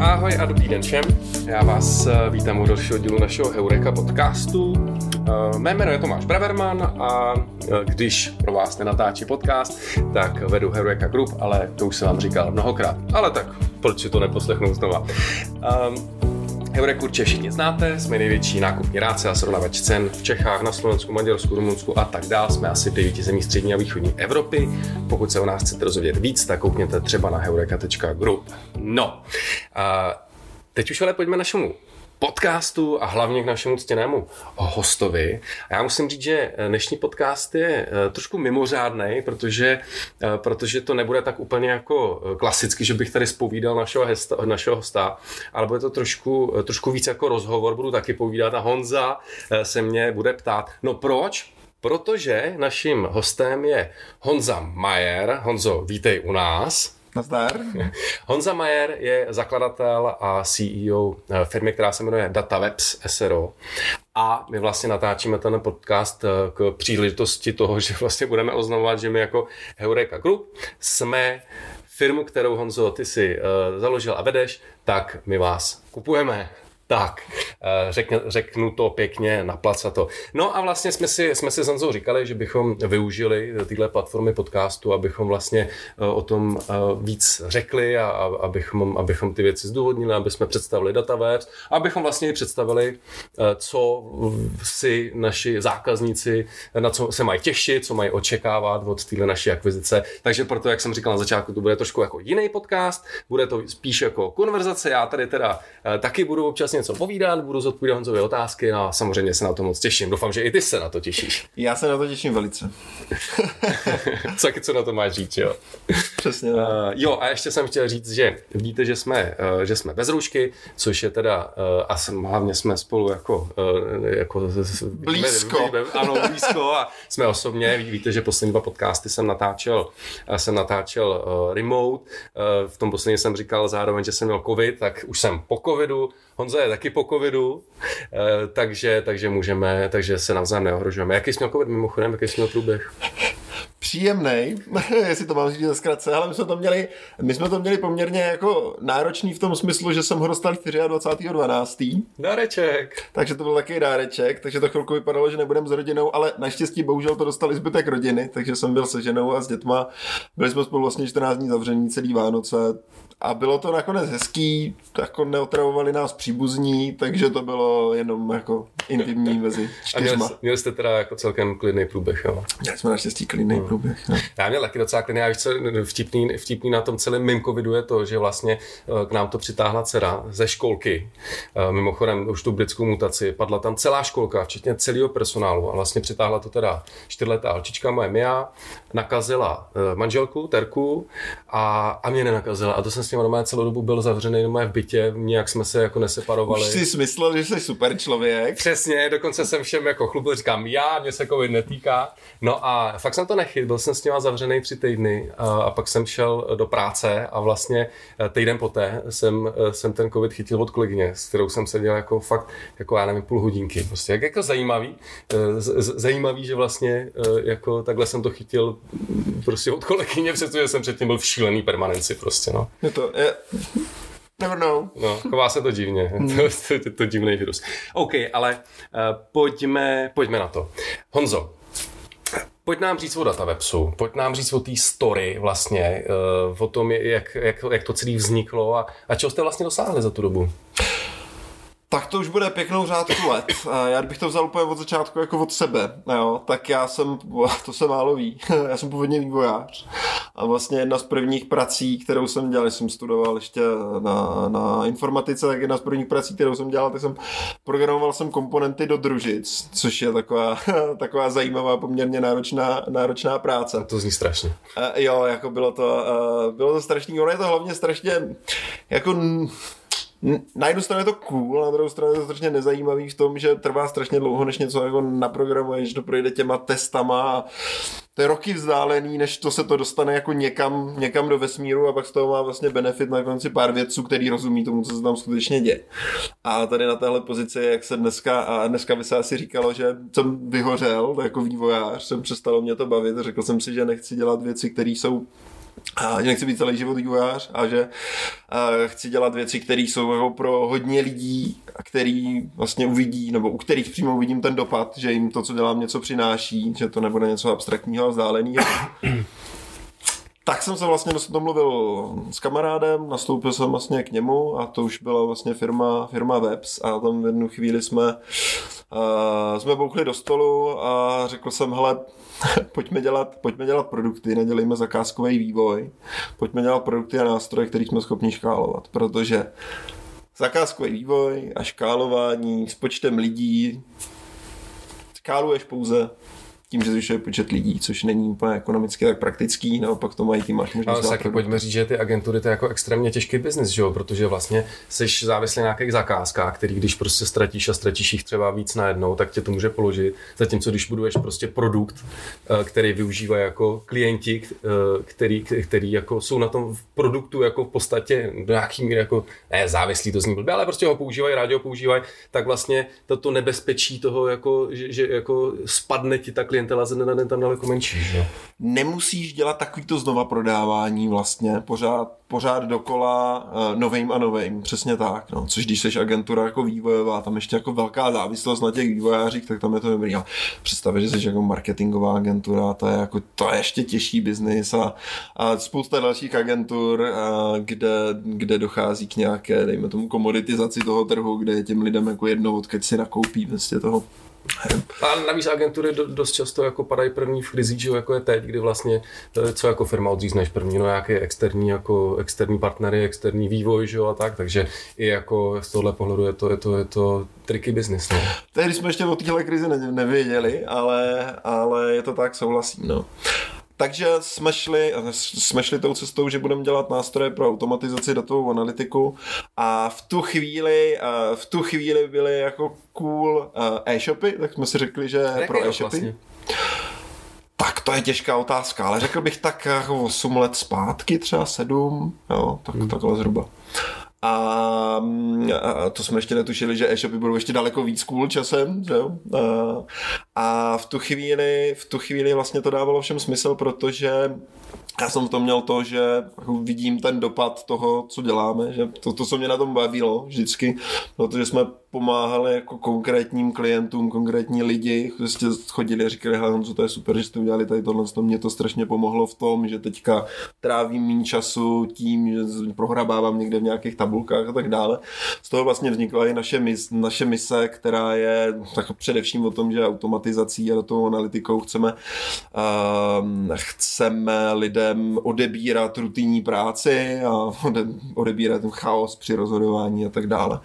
Ahoj a dobrý den všem. Já vás eh, vítám u dalšího dílu našeho Heureka podcastu. Eh, Mé jméno je Tomáš Braverman a eh, když pro vás nenatáčí podcast, tak vedu Heureka Group, ale to už jsem vám říkal mnohokrát. Ale tak, proč si to neposlechnout znova? Um, Eurek určitě všichni znáte, jsme největší nákupní rádce a srovnavač cen v Čechách, na Slovensku, Maďarsku, Rumunsku a tak dále. Jsme asi v devíti zemí střední a východní Evropy. Pokud se o nás chcete rozvědět víc, tak koukněte třeba na heureka.group. No, a teď už ale pojďme našemu podcastu a hlavně k našemu ctěnému hostovi. A já musím říct, že dnešní podcast je eh, trošku mimořádný, protože, eh, protože to nebude tak úplně jako eh, klasicky, že bych tady spovídal našeho, hesta, našeho hosta, ale bude to trošku, trošku víc jako rozhovor, budu taky povídat a Honza se mě bude ptát, no proč? Protože naším hostem je Honza Majer. Honzo, vítej u nás. Nazdar. Honza Majer je zakladatel a CEO eh, firmy, která se jmenuje DataWebs SRO. A my vlastně natáčíme ten podcast eh, k příležitosti toho, že vlastně budeme oznamovat, že my jako Heureka Group jsme firmu, kterou Honzo, ty si uh, založil a vedeš, tak my vás kupujeme. Tak, eh, řekne, řeknu to pěkně, naplaca to. No a vlastně jsme si, jsme si s Honzou říkali, že bychom využili tyhle platformy podcastu, abychom vlastně eh, o tom eh, víc řekli a abychom, abychom ty věci zdůvodnili, aby jsme představili database, abychom vlastně představili, co si naši zákazníci, na co se mají těšit, co mají očekávat od téhle naší akvizice. Takže proto, jak jsem říkal na začátku, to bude trošku jako jiný podcast, bude to spíš jako konverzace. Já tady teda taky budu občas něco povídat, budu zodpovídat Honzové otázky a samozřejmě se na to moc těším. Doufám, že i ty se na to těšíš. Já se na to těším velice. co, co na to máš říct, jo? Přesně. Uh, jo, a ještě jsem chtěl říct, že víte, že jsme, uh, že jsme bez roušky, což je teda, uh, a jsem, hlavně jsme spolu jako, uh, jako blízko. Víme, ano, blízko a jsme osobně, víte, že poslední dva podcasty jsem natáčel, jsem natáčel uh, remote, uh, v tom posledním jsem říkal zároveň, že jsem měl covid, tak už jsem po covidu, Honza je taky po covidu, eh, takže, takže můžeme, takže se navzájem neohrožujeme. Jaký jsi měl covid mimochodem, jaký jsi měl průběh? příjemný, jestli to mám říct zkratce, ale my jsme to měli, my jsme to měli poměrně jako náročný v tom smyslu, že jsem ho dostal 24.12. Dáreček. Takže to byl taky dáreček, takže to chvilku vypadalo, že nebudem s rodinou, ale naštěstí bohužel to dostali zbytek rodiny, takže jsem byl se ženou a s dětma. Byli jsme spolu vlastně 14 dní zavření celý Vánoce, a bylo to nakonec hezký, jako neotravovali nás příbuzní, takže to bylo jenom jako intimní mezi čtyřma. A měli, měli jste teda jako celkem klidný průběh, jo? Měli jsme naštěstí klidný hmm. průběh. No. Já měl taky docela klidný, já víš, co vtipný, vtipný na tom celém mým covidu je to, že vlastně eh, k nám to přitáhla dcera ze školky. Eh, mimochodem už tu britskou mutaci, padla tam celá školka, včetně celého personálu a vlastně přitáhla to teda čtyřletá holčička moje Mia, nakazila eh, manželku, Terku a, a mě nenakazila a to jsem s ním normálně celou dobu byl zavřený doma v bytě, nějak jsme se jako neseparovali. Už jsi myslel, že jsi super člověk. Přesně, dokonce jsem všem jako chlubil, říkám, já, mě se covid netýká. No a fakt jsem to nechyt, byl jsem s ním zavřený tři týdny a, a pak jsem šel do práce a vlastně eh, týden poté jsem, eh, jsem ten covid chytil od kolegyně, s kterou jsem seděl jako fakt, jako já nevím, půl hodinky. Prostě jak jako zajímavý, eh, z, zajímavý, že vlastně jako takhle jsem to chytil prostě od kolegyně, přestože jsem předtím byl v šílený permanenci prostě, no. Je to, je, Never know. No, chová se to divně. Hmm. to, to, to, to divný virus. OK, ale uh, pojďme, pojďme na to. Honzo, Pojď nám říct o datawebsu, pojď nám říct o té story vlastně, uh, o tom, jak, jak, jak to celé vzniklo a, a čeho jste vlastně dosáhli za tu dobu. Tak to už bude pěknou řádku let. Já bych to vzal úplně od začátku jako od sebe. Jo. Tak já jsem, to se málo ví, já jsem původně vývojář. A vlastně jedna z prvních prací, kterou jsem dělal, jsem studoval ještě na, na informatice, tak jedna z prvních prací, kterou jsem dělal, tak jsem programoval jsem komponenty do družic, což je taková, taková zajímavá, poměrně náročná, náročná práce. To zní strašně. jo, jako bylo to, bylo to strašný, ono je to hlavně strašně jako na jednu stranu je to cool, na druhou stranu je to strašně nezajímavý v tom, že trvá strašně dlouho, než něco jako naprogramuješ, to projde těma testama a to je roky vzdálený, než to se to dostane jako někam, někam do vesmíru a pak z toho má vlastně benefit na konci pár vědců, který rozumí tomu, co se tam skutečně děje. A tady na téhle pozici, jak se dneska, a dneska by se asi říkalo, že jsem vyhořel jako vývojář, jsem přestalo mě to bavit, řekl jsem si, že nechci dělat věci, které jsou a že nechci být celý život vývojář a že a chci dělat věci, které jsou jako pro hodně lidí a který vlastně uvidí, nebo u kterých přímo uvidím ten dopad, že jim to, co dělám, něco přináší, že to nebude něco abstraktního a vzdáleného. tak jsem se vlastně domluvil s kamarádem, nastoupil jsem vlastně k němu a to už byla vlastně firma, firma Webs a tam v jednu chvíli jsme, uh, jsme bouchli do stolu a řekl jsem, hele, pojďme dělat, pojďme dělat produkty, nedělejme zakázkový vývoj, pojďme dělat produkty a nástroje, které jsme schopni škálovat, protože zakázkový vývoj a škálování s počtem lidí škáluješ pouze tím, že zvyšuje počet lidí, což není úplně ekonomicky tak praktický, naopak to mají ty máš možnost. Ale taky pojďme říct, že ty agentury to je jako extrémně těžký biznis, že jo? protože vlastně jsi závislý na nějakých zakázkách, který když prostě ztratíš a ztratíš jich třeba víc najednou, tak tě to může položit. Zatímco když buduješ prostě produkt, eh, který využívají jako klienti, eh, který, který jako jsou na tom produktu jako v podstatě do nějaký míry jako, ne závislí to zní blbě, ale prostě ho používají, rádi ho používají, tak vlastně toto nebezpečí toho, jako, že, že jako spadne ti ta klientela ze dne na den tam daleko menší. Že? Nemusíš dělat takovýto znova prodávání vlastně, pořád, pořád dokola uh, novým a novým, přesně tak. No. Což když jsi agentura jako vývojová, tam ještě jako velká závislost na těch vývojářích, tak tam je to dobrý. A že jsi jako marketingová agentura, to je jako to je ještě těžší biznis a, a spousta dalších agentur, a, eh, kde, kde dochází k nějaké, dejme tomu, komoditizaci toho trhu, kde je těm lidem jako jedno, odkud si nakoupí vlastně toho a navíc agentury dost často jako padají první v krizí, že jako je teď, kdy vlastně co jako firma odřízneš první, no nějaké externí, jako externí partnery, externí vývoj, že a tak, takže i jako z tohle pohledu je to, je to, je to triky business. No. Tehdy jsme ještě o téhle krizi nevěděli, ale, ale je to tak, souhlasím. No. Takže jsme šli, jsme šli tou cestou, že budeme dělat nástroje pro automatizaci datovou analytiku a v tu chvíli, v tu chvíli byly jako cool e-shopy, tak jsme si řekli, že Jak pro e-shopy. Vlastně? Tak to je těžká otázka, ale řekl bych tak jako 8 let zpátky, třeba 7, jo, tak, hmm. takhle zhruba. A, a to jsme ještě netušili, že e-shopy budou ještě daleko víc cool časem. Jo? A, a v tu chvíli, v tu chvíli vlastně to dávalo všem smysl, protože já jsem v tom měl to, že vidím ten dopad toho, co děláme, že to, to co mě na tom bavilo vždycky, protože jsme pomáhali jako konkrétním klientům, konkrétní lidi, prostě chodili a říkali, hele co to je super, že jste udělali tady tohle, to mě to strašně pomohlo v tom, že teďka trávím méně času tím, že prohrabávám někde v nějakých tabulkách a tak dále. Z toho vlastně vznikla i naše, mis, naše mise, která je tak především o tom, že automatizací a tou analytikou chceme, uh, chceme lidem odebírat rutinní práci a ode, odebírat ten chaos při rozhodování a tak dále.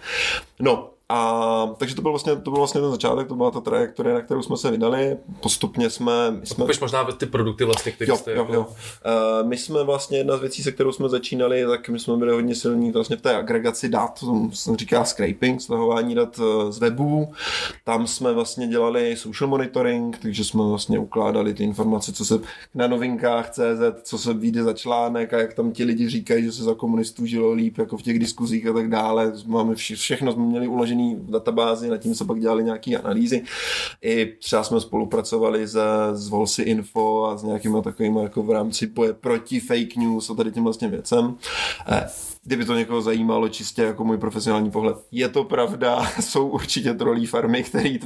No, a takže to byl vlastně, to byl vlastně ten začátek, to byla ta trajektorie, na kterou jsme se vydali. Postupně jsme... My jsme... Popiš možná ty produkty vlastně, které jo, jste jo, jako... jo. Uh, my jsme vlastně jedna z věcí, se kterou jsme začínali, tak my jsme byli hodně silní vlastně v té agregaci dat, to se říká scraping, stahování dat eh, z webu. Tam jsme vlastně dělali social monitoring, takže jsme vlastně ukládali ty informace, co se na novinkách CZ, co se vyjde za článek a jak tam ti lidi říkají, že se za komunistů žilo líp, jako v těch diskuzích a tak dále. Máme vše, všechno jsme měli uložené v databázi, nad tím se pak dělali nějaké analýzy. I třeba jsme spolupracovali se, s Volsi Info a s nějakými takovými jako v rámci boje proti fake news a tady tím vlastně věcem. Eh, kdyby to někoho zajímalo čistě jako můj profesionální pohled. Je to pravda, jsou určitě trolí farmy, který,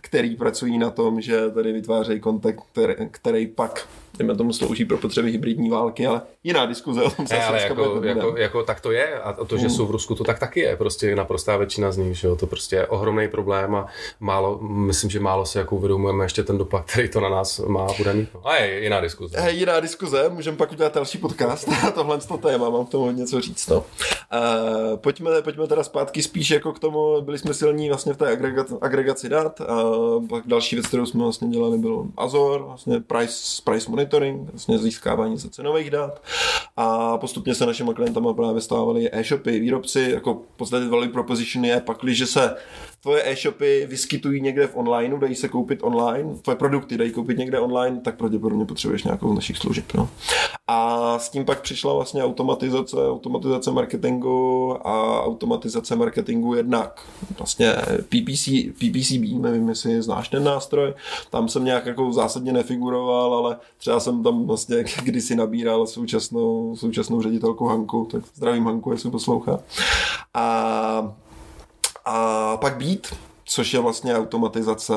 který pracují na tom, že tady vytvářejí kontakt, který, který pak dejme tomu slouží pro potřeby hybridní války, ale jiná diskuze o tom se ale jako, jako, jako, tak to je a to, že mm. jsou v Rusku, to tak taky je, prostě naprostá většina z nich, že jo, to prostě je ohromný problém a málo, myslím, že málo se jako uvědomujeme ještě ten dopad, který to na nás má, bude mít. No. A je jiná diskuze. Je jiná diskuze, můžeme pak udělat další podcast na tohle to téma, mám k tomu něco říct, no. Uh, pojďme, pojďme teda zpátky spíš jako k tomu, byli jsme silní vlastně v té agregaci, agregaci dat a pak další věc, kterou jsme vlastně dělali, byl Azor, vlastně price, price monitoring, vlastně získávání se cenových dat. A postupně se našimi klientama právě stávaly e-shopy, výrobci, jako v podstatě value proposition je pak, když se tvoje e-shopy vyskytují někde v online, dají se koupit online, tvoje produkty dají koupit někde online, tak pravděpodobně potřebuješ nějakou z našich služeb. No. A s tím pak přišla vlastně automatizace, automatizace marketingu a automatizace marketingu jednak. Vlastně PPC, PPCB, nevím, jestli znáš ten nástroj, tam jsem nějak jako zásadně nefiguroval, ale třeba jsem tam vlastně kdysi nabíral současnou, současnou ředitelku Hanku, tak zdravím Hanku, jestli poslouchá. A a pak být, což je vlastně automatizace,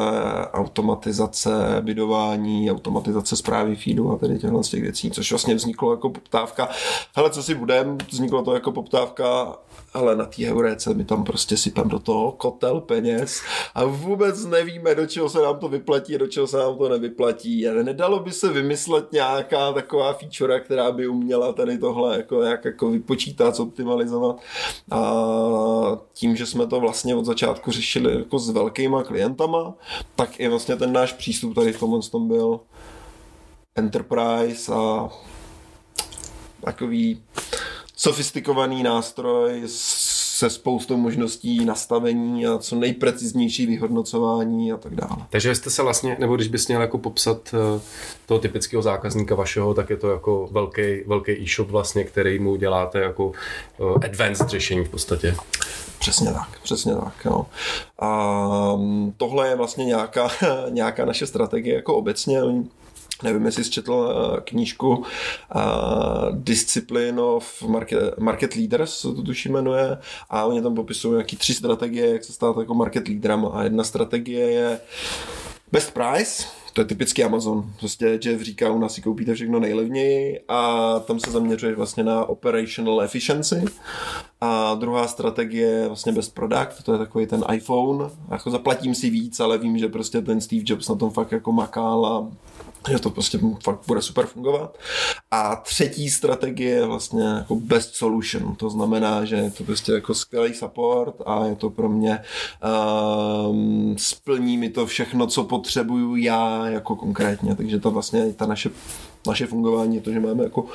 automatizace bydování, automatizace zprávy feedu a tedy těchto z těch věcí, což vlastně vzniklo jako poptávka. Hele, co si budem, vzniklo to jako poptávka ale na té heuréce my tam prostě sypem do toho kotel peněz a vůbec nevíme, do čeho se nám to vyplatí, do čeho se nám to nevyplatí. A nedalo by se vymyslet nějaká taková feature, která by uměla tady tohle jako, jak jako vypočítat, optimalizovat. A tím, že jsme to vlastně od začátku řešili jako s velkýma klientama, tak i vlastně ten náš přístup tady v tomhle tom byl enterprise a takový sofistikovaný nástroj se spoustou možností nastavení a co nejpreciznější vyhodnocování a tak dále. Takže jste se vlastně, nebo když bys měl jako popsat eh, toho typického zákazníka vašeho, tak je to jako velký, velký e-shop vlastně, který mu děláte jako eh, advanced řešení v podstatě. Přesně tak, přesně tak. Jo. A mm, tohle je vlastně nějaká, nějaká naše strategie jako obecně. Nevím, jestli jsi četl eh, knížku uh, Discipline of Market, market Leaders, to tuším jmenuje, a oni tam popisují nějaký tři strategie, jak se stát jako market leaderem. A jedna strategie je best price, to je typický Amazon. Prostě Jeff říká, u nás si koupíte všechno nejlevněji a tam se zaměřuje vlastně na operational efficiency. A druhá strategie je vlastně best product, to je takový ten iPhone. Jako zaplatím si víc, ale vím, že prostě ten Steve Jobs na tom fakt jako makal a že to prostě fakt bude super fungovat. A třetí strategie je vlastně jako best solution, to znamená, že je to prostě jako skvělý support a je to pro mě um, splní mi to všechno, co potřebuju já jako konkrétně, takže to vlastně ta naše naše fungování je to, že máme jako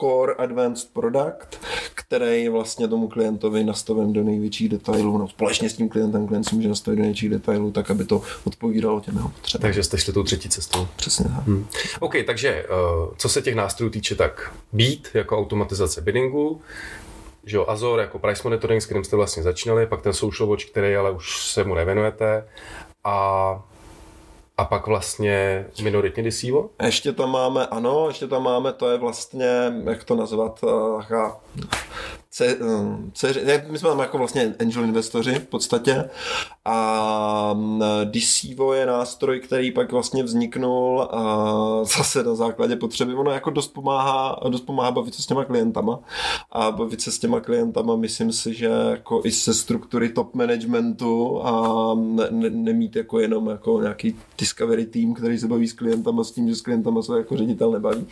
core advanced product, který vlastně tomu klientovi nastaven do největších detailů, no společně s tím klientem, klient si může nastavit do největších detailů, tak aby to odpovídalo těm jeho potřebám. Takže jste šli tou třetí cestou. Přesně tak. Hmm. OK, takže eh, co se těch nástrojů týče, tak být jako automatizace biddingu, že jo, Azor jako price monitoring, s kterým jste vlastně začínali, pak ten social watch, který ale už se mu nevenujete a a pak vlastně minoritně disivo? Ještě tam máme, ano, ještě tam máme, to je vlastně, jak to nazvat, uh, ce, ce, my jsme tam jako vlastně angel investoři v podstatě a Disivo je nástroj, který pak vlastně vzniknul a zase na základě potřeby. Ono jako dost pomáhá, dost pomáhá bavit se s těma klientama a bavit se s těma klientama myslím si, že jako i se struktury top managementu a ne, ne, nemít jako jenom jako nějaký discovery team, který se baví s klientama s tím, že s klientama se jako ředitel nebaví.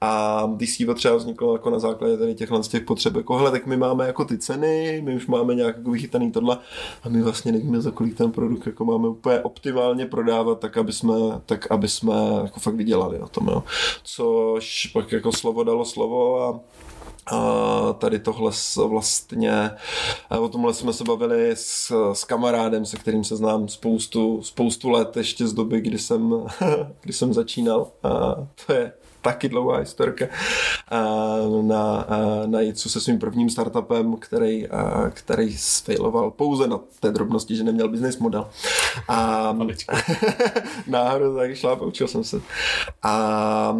A Disivo třeba vzniklo jako na základě tady těchhle těch potřeb, jako hele, tak my máme jako ty ceny, my už máme nějak jako vychytaný tohle a my vlastně nevíme, za kolik ten produkt jako máme úplně optimálně prodávat, tak aby jsme, tak aby jsme jako fakt vydělali na tom, jo. Což pak jako slovo dalo slovo a a tady tohle vlastně, o tomhle jsme se bavili s, s kamarádem, se kterým se znám spoustu, spoustu let, ještě z doby, kdy jsem, kdy jsem začínal. A to je taky dlouhá historka, na, na něco se svým prvním startupem, který, který sfailoval pouze na té drobnosti, že neměl business model. A náhodou tak šla, poučil jsem se. A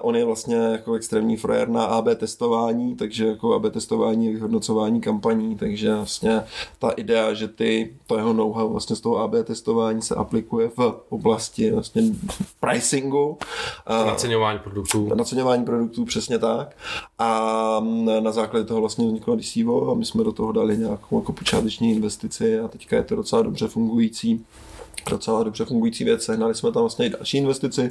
on je vlastně jako extrémní frajer na AB testování, takže jako AB testování je vyhodnocování kampaní, takže vlastně ta idea, že ty, to jeho know-how vlastně z toho AB testování se aplikuje v oblasti vlastně pricingu. Naceňování produktů. Naceňování produktů, přesně tak. A na základě toho vlastně vzniklo Disivo a my jsme do toho dali nějakou jako počáteční investici a teďka je to docela dobře fungující docela dobře fungující věc. Sehnali jsme tam vlastně i další investici.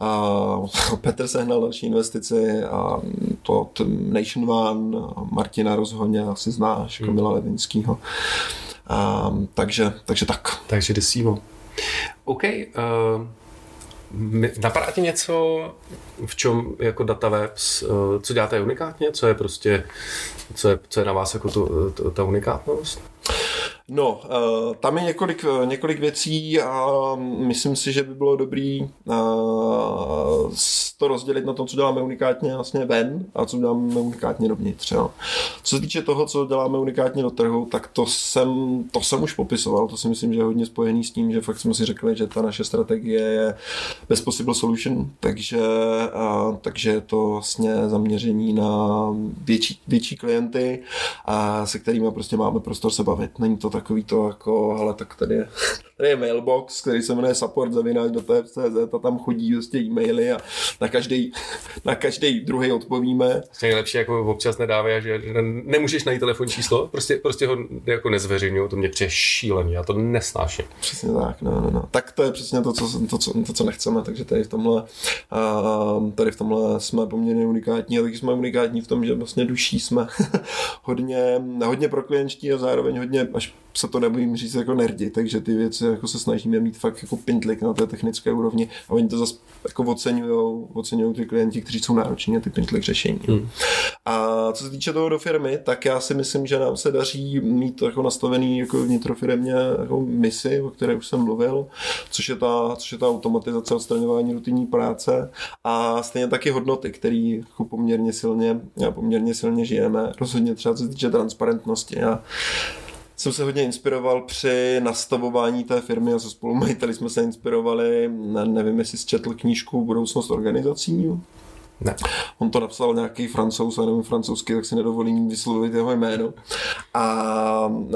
A Petr sehnal další investici a to Nation One, Martina Rozhoně asi znáš, hmm. Kamila Levinskýho. A, takže, takže tak. Takže Disivo. OK. Uh... Napadá ti něco, v čem jako DataWebs, eh, co děláte unikátně, co je prostě, co je, co je na vás jako tu, ta unikátnost? No, uh, tam je několik, několik věcí a myslím si, že by bylo dobrý uh, to rozdělit na to, co děláme unikátně vlastně ven a co děláme unikátně dovnitř. Jo. Co se týče toho, co děláme unikátně do trhu, tak to jsem, to jsem už popisoval. To si myslím, že je hodně spojený s tím, že fakt jsme si řekli, že ta naše strategie je best possible solution, takže, takže je to vlastně zaměření na větší, větší klienty, se kterými prostě máme prostor se bavit. Není to takový to jako, ale tak tady je, tady je mailbox, který se jmenuje support zavináč do TFCZ a tam chodí vlastně e-maily a na každý, na každý druhý odpovíme. Vlastně nejlepší jako občas nedávají, že nemůžeš najít telefon číslo, prostě, prostě ho jako nezveřejňují, to mě přijde šílený, já to nesnáším. Přesně tak, no, no, no. Tak to je přesně to, co, to, co, to, co nechceme, takže tady v tomhle, uh, tady v tomhle jsme poměrně unikátní a taky jsme unikátní v tom, že vlastně duší jsme hodně, hodně pro klientští a zároveň hodně, až se to nebojím říct jako nerdi, takže ty věci jako se snažíme mít fakt jako pintlik na té technické úrovni a oni to zase jako oceňují, oceňují ty klienti, kteří jsou nároční na ty pintlik řešení. Hmm. A co se týče toho do firmy, tak já si myslím, že nám se daří mít jako nastavený jako vnitrofiremně jako misi, o které už jsem mluvil, což je ta, což je ta automatizace odstraňování rutinní práce a stejně taky hodnoty, které jako poměrně silně, poměrně silně žijeme. Rozhodně třeba co se týče transparentnosti. Já jsem se hodně inspiroval při nastavování té firmy a se spolumajiteli jsme se inspirovali, nevím, jestli jsi četl knížku Budoucnost organizací. Ne. On to napsal nějaký francouz, a nevím francouzsky, tak si nedovolím vyslovit jeho jméno. A,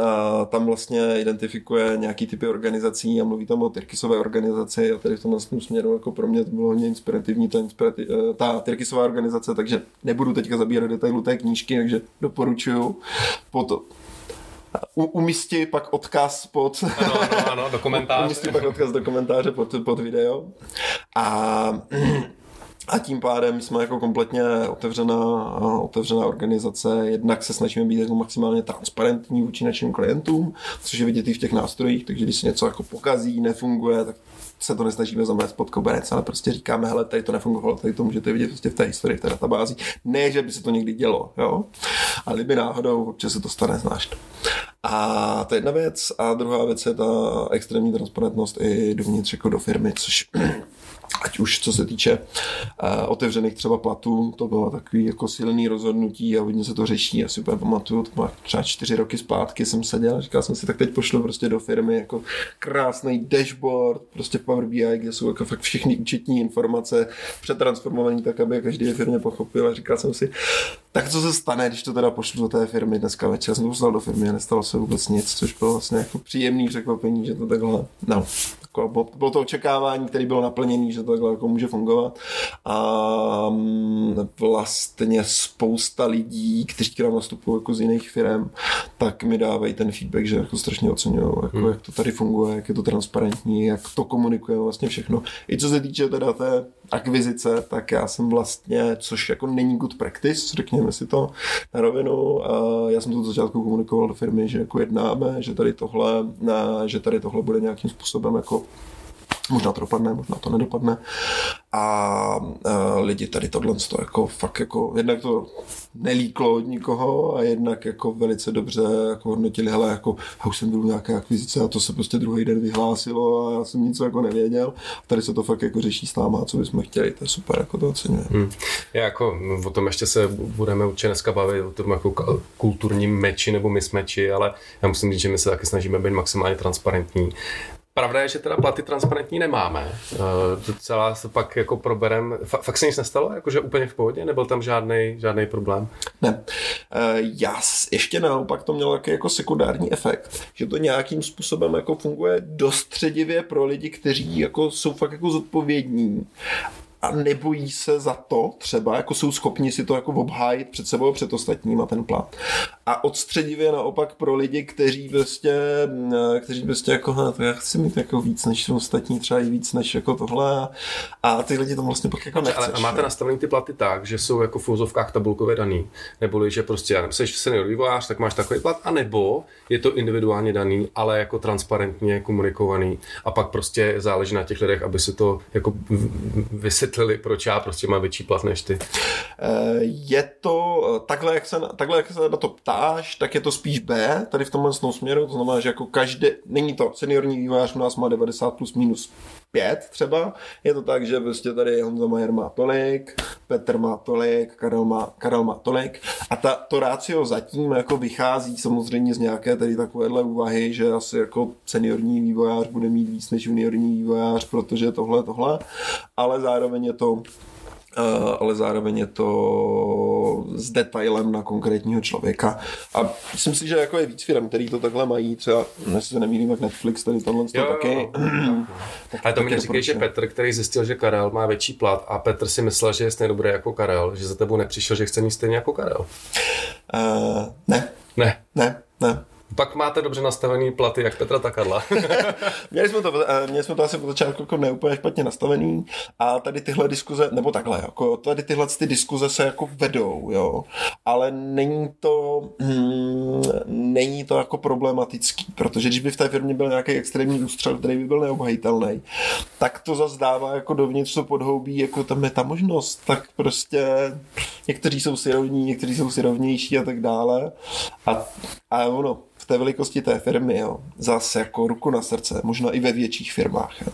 a tam vlastně identifikuje nějaký typy organizací a mluví tam o Tyrkisové organizaci a tady v tomhle směru jako pro mě to bylo hodně inspirativní ta, inspirativ, eh, ta Tyrkisová organizace, takže nebudu teďka zabírat detailu té knížky, takže doporučuju. Potom u, umístí pak odkaz pod... Ano, ano, ano do komentáře. umístí pak odkaz do komentáře pod, pod video. A a tím pádem jsme jako kompletně otevřená, otevřená organizace. Jednak se snažíme být jako maximálně transparentní vůči našim klientům, což je vidět i v těch nástrojích, takže když se něco jako pokazí, nefunguje, tak se to nesnažíme zamést pod koberec, ale prostě říkáme, hele, tady to nefungovalo, tady to můžete vidět prostě v té historii, v té databázi. Ne, že by se to někdy dělo, jo, ale kdyby náhodou, občas se to stane, znáš to. A to je jedna věc. A druhá věc je ta extrémní transparentnost i dovnitř jako do firmy, což ať už co se týče uh, otevřených třeba platů, to bylo takový jako silný rozhodnutí a hodně se to řeší. Já si úplně pamatuju, to třeba čtyři roky zpátky jsem seděl a říkal jsem si, tak teď pošlu prostě do firmy jako krásný dashboard, prostě Power BI, kde jsou jako fakt všechny účetní informace přetransformované tak, aby každý ve firmě pochopil a říkal jsem si, tak co se stane, když to teda pošlu do té firmy dneska večer? Jsem to poslal do firmy a nestalo se vůbec nic, což bylo vlastně jako příjemný překvapení, že to takhle, no, jako, bylo to očekávání, které bylo naplněné, že to takhle jako může fungovat. A mm, vlastně spousta lidí, kteří k nám nastupují jako z jiných firm, tak mi dávají ten feedback, že jako strašně oceňují, jako, hmm. jak to tady funguje, jak je to transparentní, jak to komunikuje vlastně všechno. I co se týče teda té akvizice, tak já jsem vlastně, což jako není good practice, řekněme si to na rovinu, já jsem to od začátku komunikoval do firmy, že jako jednáme, že tady tohle, že tady tohle bude nějakým způsobem jako možná to dopadne, možná to nedopadne. A a lidi tady tohle to jako fakt jako, jednak to nelíklo od nikoho a jednak jako velice dobře jako hodnotili, hele, jako já už jsem byl nějaké akvizice a to se prostě druhý den vyhlásilo a já jsem nic jako nevěděl. A tady se to fakt jako řeší s náma, co bychom chtěli, to je super, jako to oceňuje. Hmm. Já jako o tom ještě se budeme určitě dneska bavit, o tom jako kulturním meči nebo mismeči, ale já musím říct, že my se taky snažíme být maximálně transparentní Pravda je, že teda platy transparentní nemáme. Uh, celá se pak jako proberem. Fakt se nic nestalo? Jakože úplně v pohodě? Nebyl tam žádný žádný problém? Ne. Uh, já ještě naopak to mělo jako sekundární efekt, že to nějakým způsobem jako funguje dostředivě pro lidi, kteří jako jsou fakt jako zodpovědní a nebojí se za to třeba, jako jsou schopni si to jako obhájit před sebou a před ostatníma ten plat. A odstředivě naopak pro lidi, kteří prostě, kteří prostě jako, hle, to já chci mít jako víc než ostatní, třeba i víc než jako tohle a, ty lidi to vlastně pak jako nechceš. Ale, a máte nastavený ty platy tak, že jsou jako v úzovkách tabulkově daný, neboli že prostě, já nevím, jsi senior vývojář, tak máš takový plat, anebo je to individuálně daný, ale jako transparentně komunikovaný a pak prostě záleží na těch lidech, aby si to jako vysvětlili proč já prostě mám větší plat než ty. Eh, je to takhle, jak se, takhle, jak se na to ptá, vývojář, tak je to spíš B, tady v tomhle směru, to znamená, že jako každý, není to, seniorní vývojář u nás má 90 plus minus 5 třeba, je to tak, že prostě tady Honza Majer má tolik, Petr má tolik, Karel má, Karel má tolik a ta, to rácio zatím jako vychází samozřejmě z nějaké tady takovéhle úvahy, že asi jako seniorní vývojář bude mít víc než juniorní vývojář, protože tohle, tohle, ale zároveň je to ale zároveň je to s detailem na konkrétního člověka. A myslím si, že jako je víc firm, který to takhle mají, třeba, jestli se nemýlím, jak Netflix tady tohle jo, taky. Jo, jo. tak, ale to mi říkají, že Petr, který zjistil, že Karel má větší plat a Petr si myslel, že je stejně dobrý jako Karel, že za tebou nepřišel, že chce mít stejně jako Karel. Uh, ne. Ne. Ne, ne. Pak máte dobře nastavený platy, jak Petra, tak Karla. měli, jsme to, eh, měli jsme to asi po začátku jako neúplně špatně nastavený a tady tyhle diskuze, nebo takhle, jako tady tyhle ty diskuze se jako vedou, jo, ale není to, hmm, není to jako problematický, protože když by v té firmě byl nějaký extrémní ústřel, který by byl neobhajitelný, tak to zase dává jako dovnitř to podhoubí, jako tam je ta možnost, tak prostě někteří jsou si rovní, někteří jsou si rovnější a tak dále a, a ono, té velikosti té firmy, jo, zase jako ruku na srdce, možná i ve větších firmách. Jo.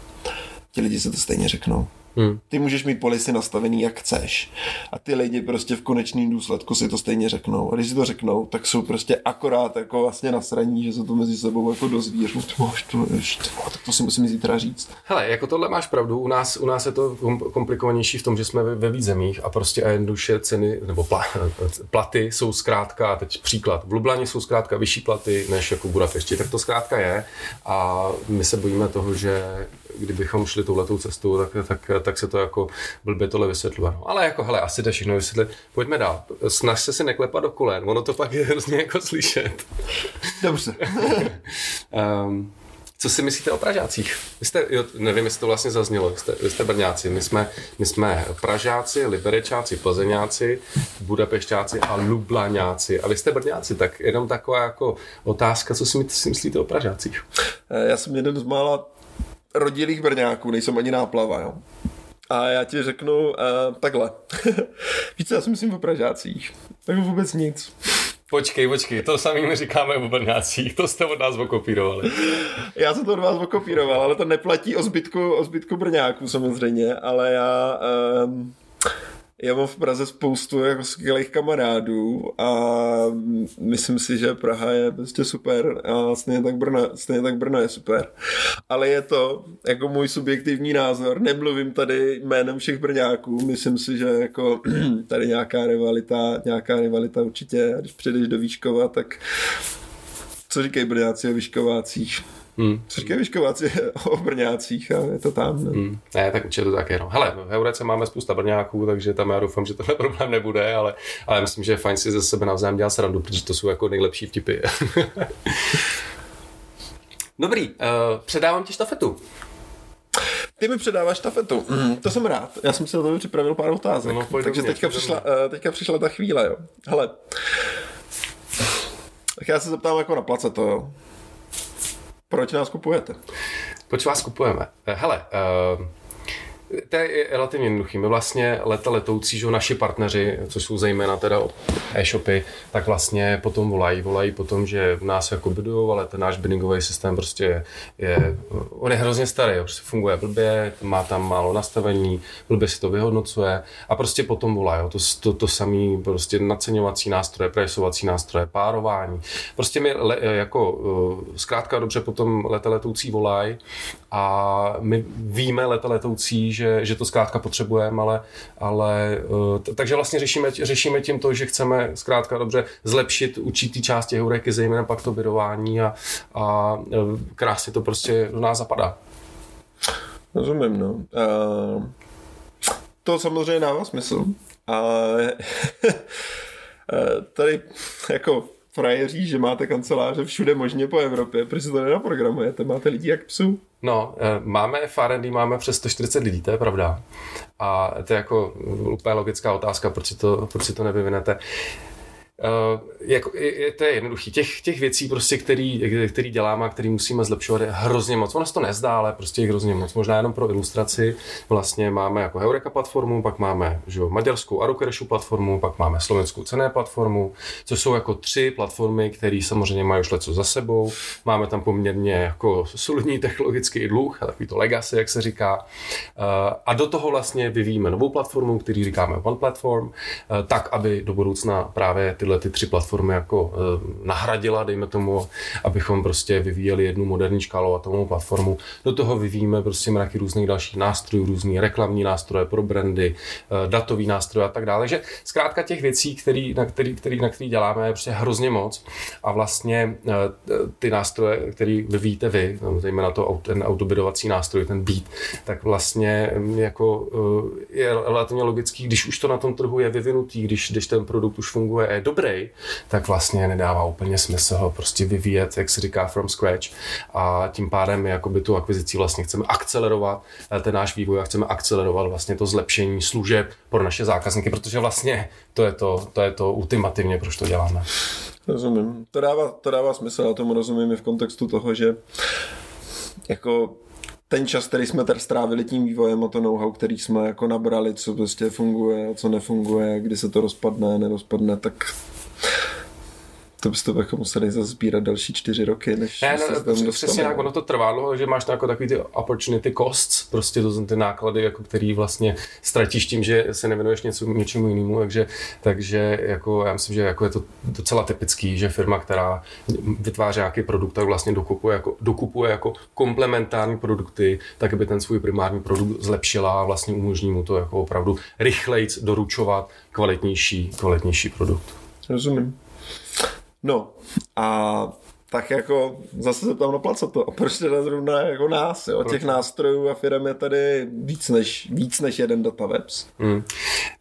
Ti lidi se to stejně řeknou. Hmm. Ty můžeš mít polisy nastavený jak chceš. A ty lidi prostě v konečném důsledku si to stejně řeknou. A když si to řeknou, tak jsou prostě akorát jako vlastně nasraní, že se to mezi sebou jako dozví. Že to, to, tak to si musím zítra říct. Hele, jako tohle máš pravdu. U nás, u nás je to komplikovanější v tom, že jsme ve, ve víc zemích a prostě a jednoduše ceny nebo pla, platy jsou zkrátka, teď příklad, v Lublani jsou zkrátka vyšší platy než jako v Budapešti. Tak to zkrátka je a my se bojíme toho, že kdybychom šli touhletou cestou, tak, tak, tak se to jako blbě tohle vysvětluje. No, ale jako, hele, asi to všechno vysvětlit. Pojďme dál. Snaž se si neklepat do kolen, ono to pak je hrozně jako slyšet. Dobře. um, co si myslíte o Pražácích? Vy jste, jo, nevím, jestli to vlastně zaznělo, vy jste, vy jste Brňáci, my jsme, my jsme Pražáci, Liberečáci, Plzeňáci, Budapešťáci a Lublaňáci. A vy jste Brňáci, tak jenom taková jako otázka, co si, si myslíte o Pražácích? Eh, já jsem jeden z mála rodilých Brňáků, nejsem ani náplava, jo. A já ti řeknu uh, takhle. Víš co, já si myslím o Pražácích. Tak vůbec nic. Počkej, počkej, to samý my říkáme o Brňácích, to jste od nás okopírovali. Já jsem to od vás okopíroval, ale to neplatí o zbytku, o zbytku Brňáků samozřejmě, ale já... Um já mám v Praze spoustu jako skvělých kamarádů a myslím si, že Praha je prostě super a stejně tak Brno, stejně tak Brno je super. Ale je to jako můj subjektivní názor, nemluvím tady jménem všech Brňáků, myslím si, že jako tady nějaká rivalita, nějaká rivalita určitě, když přijdeš do Výškova, tak co říkají Brňáci o Výškovácích? Hmm. Říkají Vyškováci o Brňácích a je to tam. Ne, hmm. ne tak určitě to tak je. No. Hele, v Heurece máme spousta Brňáků, takže tam já doufám, že tohle problém nebude, ale, ale myslím, že je fajn si ze sebe navzájem dělat srandu, protože to jsou jako nejlepší vtipy. Dobrý, uh, předávám ti štafetu. Ty mi předáváš štafetu. Mm, to jsem rád. Já jsem si na to připravil pár otázek. No, no, takže teďka přišla, uh, teďka přišla ta chvíle, jo. Hele. Tak já se zeptám jako na to, jo. Proč nás kupujete? Proč vás kupujeme? Eh, hele, uh, to je relativně jednoduchý. My vlastně leta letoucí, že naši partneři, což jsou zejména teda e-shopy, tak vlastně potom volají, volají potom, že v nás jako budují, ale ten náš biddingový systém prostě je, je, on je hrozně starý, prostě funguje blbě, má tam málo nastavení, blbě si to vyhodnocuje a prostě potom volají. To, to, to samé prostě naceňovací nástroje, presovací nástroje, párování. Prostě my le, jako eh, zkrátka dobře potom leta letoucí volají a my víme leta letoucí, že, že to zkrátka potřebujeme, ale, ale uh, takže vlastně řešíme, řešíme tím to, že chceme zkrátka dobře zlepšit určitý části heureky, zejména pak to bydování a, a uh, krásně to prostě do nás zapadá. Rozumím, no. Uh, to samozřejmě dává smysl. A tady jako frajeří, že máte kanceláře všude možně po Evropě, proč si to nenaprogramujete? Máte lidi jak psů? No, eh, máme FRND, máme přes 140 lidí, to je pravda. A to je jako úplně logická otázka, proč si to, proč si to nevyvinete. Uh, jako, je, to je jednoduchý. Těch, těch věcí, prostě, který, který děláme a který musíme zlepšovat, je hrozně moc. Ono se to nezdá, ale prostě je hrozně moc. Možná jenom pro ilustraci. Vlastně máme jako Heureka platformu, pak máme že jo, maďarskou Arukerešu platformu, pak máme slovenskou cené platformu, což jsou jako tři platformy, které samozřejmě mají už leco za sebou. Máme tam poměrně jako solidní technologický dluh, takový to legacy, jak se říká. Uh, a do toho vlastně vyvíjíme novou platformu, který říkáme One Platform, uh, tak, aby do budoucna právě ty tyhle ty tři platformy jako e, nahradila, dejme tomu, abychom prostě vyvíjeli jednu moderní škálovatelnou platformu. Do toho vyvíjíme prostě mraky různých dalších nástrojů, různý reklamní nástroje pro brandy, e, datový nástroje a tak dále. Takže zkrátka těch věcí, který, na, který, který, na který děláme, je prostě hrozně moc. A vlastně e, ty nástroje, které vyvíjíte vy, no, zejména to, ten autobidovací nástroj, ten beat, tak vlastně jako je relativně logický, když už to na tom trhu je vyvinutý, když, když ten produkt už funguje, je dobrý, tak vlastně nedává úplně smysl ho prostě vyvíjet, jak se říká, from scratch. A tím pádem my jakoby tu akvizici vlastně chceme akcelerovat eh, ten náš vývoj a chceme akcelerovat vlastně to zlepšení služeb pro naše zákazníky, protože vlastně to je to, to, je to ultimativně, proč to děláme. Rozumím. To dává, to dává smysl, a tomu rozumím i v kontextu toho, že jako ten čas, který jsme tady strávili tím vývojem a to know-how, který jsme jako nabrali, co prostě funguje, co nefunguje, kdy se to rozpadne, nerozpadne, tak to byste jako museli zazbírat další čtyři roky, než ne, se tam no, Přesně tak, ono to trvá dlouho, že máš to jako takový ty opportunity costs, prostě to jsou ty náklady, jako který vlastně ztratíš tím, že se nevěnuješ něco, něčemu jinému, takže, takže jako já myslím, že jako je to docela typický, že firma, která vytváří nějaký produkt, tak vlastně dokupuje jako, dokupuje jako komplementární produkty, tak aby ten svůj primární produkt zlepšila a vlastně umožní mu to jako opravdu rychleji doručovat kvalitnější, kvalitnější produkt. Rozumím. No a tak jako zase se tam na to. Proč teda zrovna jako nás, jo? Těch nástrojů a firm je tady víc než, víc než jeden datawebs. Hmm.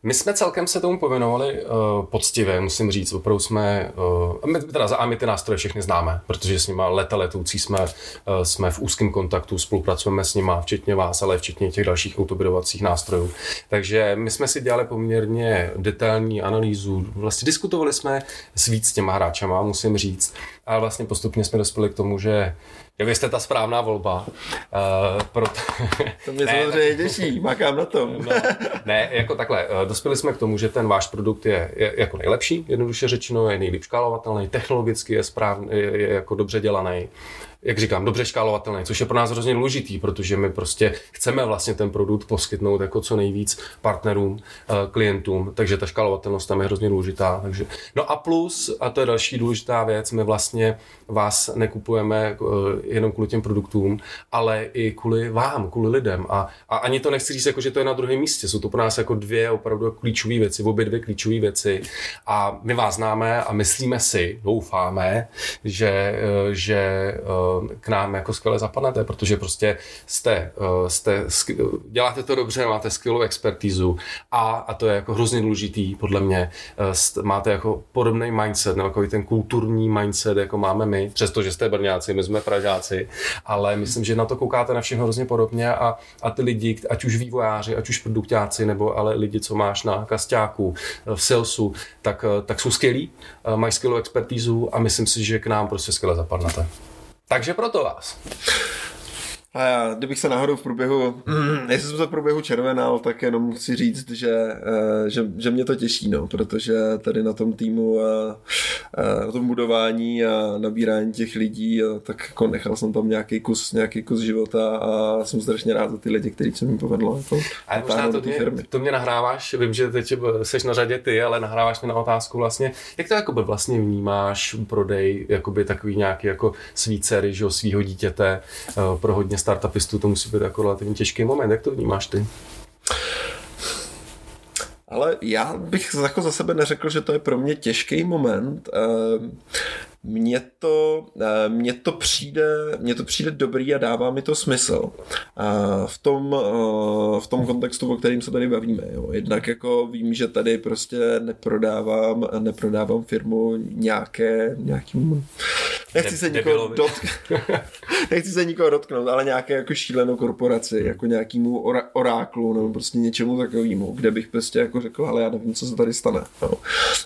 My jsme celkem se tomu pověnovali uh, poctivě, musím říct. Opravdu jsme, uh, my, teda za my ty nástroje všechny známe, protože s nimi leta letoucí jsme, uh, jsme v úzkém kontaktu, spolupracujeme s nimi, včetně vás, ale včetně těch dalších autobidovacích nástrojů. Takže my jsme si dělali poměrně detailní analýzu. Vlastně diskutovali jsme s víc těma hráčama, musím říct. A vlastně postupně jsme dospěli k tomu, že vy jste ta správná volba. Uh, proto... to mě samozřejmě těší, makám na tom. no, ne, jako takhle, uh, dospěli jsme k tomu, že ten váš produkt je, je jako nejlepší, jednoduše řečeno, je nejlíp škálovatelný, technologicky je správný, je, je jako dobře dělaný jak říkám, dobře škálovatelný, což je pro nás hrozně důležitý, protože my prostě chceme vlastně ten produkt poskytnout jako co nejvíc partnerům, eh, klientům, takže ta škálovatelnost tam je hrozně důležitá. Takže. No a plus, a to je další důležitá věc, my vlastně vás nekupujeme eh, jenom kvůli těm produktům, ale i kvůli vám, kvůli lidem. A, a ani to nechci říct, jako, že to je na druhém místě. Jsou to pro nás jako dvě opravdu klíčové věci, obě dvě klíčové věci. A my vás známe a myslíme si, doufáme, že, eh, že k nám jako skvěle zapadnete, protože prostě jste, eh, jste děláte to dobře, máte skvělou expertízu a, a to je jako hrozně důležitý, podle mě, eh, máte jako podobný mindset, nebo jako ten kulturní mindset, jako máme my, přestože jste Brňáci, my jsme Pražáci, ale myslím, že na to koukáte na všechno hrozně podobně a, a ty lidi, ať už vývojáři, ať už produktáci, nebo ale lidi, co máš na kastáku, v salesu, tak, tak jsou skvělí, mají skvělou expertízu a myslím si, že k nám prostě skvěle zapadnete. Takže proto vás. A já, kdybych se náhodou v průběhu, mm, jestli jsem se v průběhu červenal, tak jenom chci říct, že, eh, že, že mě to těší, no, protože tady na tom týmu a, a na tom budování a nabírání těch lidí, a tak jako nechal jsem tam nějaký kus, nějaký kus života a jsem strašně rád za ty lidi, kteří se mi povedlo. Jako, a možná to mě, firmy. to mě nahráváš, vím, že teď seš na řadě ty, ale nahráváš mě na otázku vlastně, jak to jakoby vlastně vnímáš prodej jakoby takový nějaký jako svý dcery, že svýho dítěte eh, pro hodně startupistů to musí být jako relativně těžký moment. Jak to vnímáš ty? Ale já bych jako za sebe neřekl, že to je pro mě těžký moment. Ehm, mně to, eh, mně to přijde, mně to přijde dobrý a dává mi to smysl. V tom, eh, v tom kontextu, o kterým se tady bavíme. Jo. Jednak jako vím, že tady prostě neprodávám, neprodávám firmu nějaké, nějakým nechci se nikoho dotk... nechci se nikoho dotknout, ale nějaké jako šílenou korporaci, jako nějakýmu ora- oráklu nebo prostě něčemu takovému, kde bych prostě jako řekl, ale já nevím, co se tady stane. No.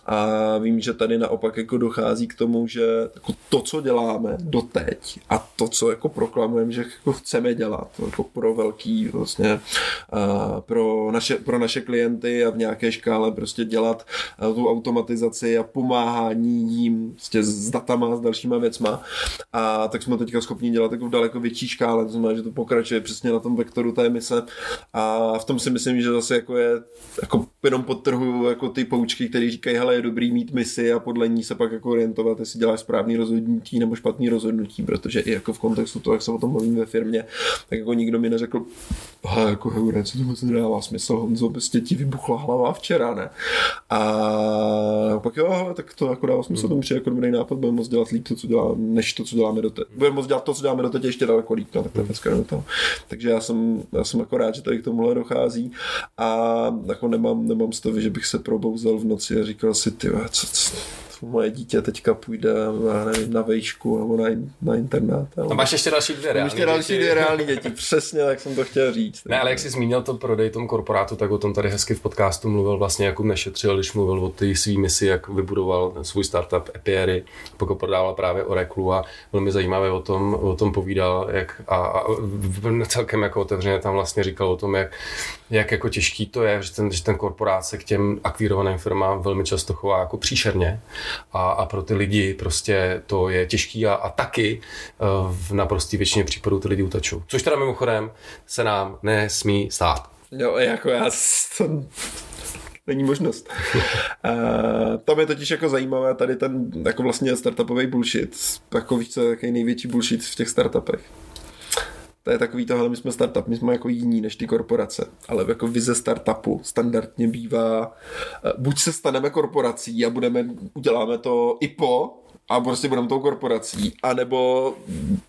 A vím, že tady naopak jako dochází k tomu, že jako to, co děláme doteď a to, co jako proklamujeme, že jako chceme dělat jako pro velký vlastně pro naše, pro naše klienty a v nějaké škále prostě dělat tu automatizaci a pomáhání jim prostě s datama, s dalšíma věcma. A tak jsme teďka schopni dělat v daleko větší škále, to znamená, že to pokračuje přesně na tom vektoru té mise. A v tom si myslím, že zase jako je jako jenom podtrhu jako ty poučky, které říkají, hele, je dobrý mít misi a podle ní se pak jako orientovat, jestli děláš správný rozhodnutí nebo špatný rozhodnutí, protože i jako v kontextu toho, jak se o tom mluvím ve firmě, tak jako nikdo mi neřekl, hele, jako heure, co to vůbec nedává smysl, Honzo, prostě ti vybuchla hlava včera, ne? A pak jo, tak to jako dává smysl, to mi jako dobrý nápad, budeme moc dělat líp to, co dělá, než to, co děláme do Budeme moc dělat to, co děláme do teď ještě daleko líp, no, tak to je do toho. Takže já jsem, já jsem jako rád, že tady k tomuhle dochází a jako nemám, nemám stavy, že bych se probouzel v noci a říkal si, ty, co, co, moje dítě teďka půjde já nevím, na vejšku nebo na, na internát. Ale... A máš ještě další dvě reální ještě další dvě reální děti, přesně tak jsem to chtěl říct. Ne, ale jak jsi zmínil to prodej tomu korporátu, tak o tom tady hezky v podcastu mluvil vlastně Jakub Nešetřil, když mluvil o té svý misi, jak vybudoval svůj startup Epiery, pokud prodával právě Oracle a velmi zajímavé o tom, o tom povídal, jak a, a celkem jako otevřeně tam vlastně říkal o tom, jak, jak jako těžký to je, že ten, že ten korporát se k těm akvírovaným firmám velmi často chová jako příšerně a, a pro ty lidi prostě to je těžký a, a taky eh, v naprostý většině případů ty lidi utačou. Což teda mimochodem se nám nesmí stát. Jo, jako já to není možnost. Uh, tam je totiž jako zajímavé tady ten jako vlastně startupový bullshit. Jako víš co, jaký největší bullshit v těch startupech. To je takový tohle, my jsme startup, my jsme jako jiní než ty korporace, ale jako vize startupu standardně bývá, eh, buď se staneme korporací a budeme, uděláme to i po, a prostě budeme tou korporací, anebo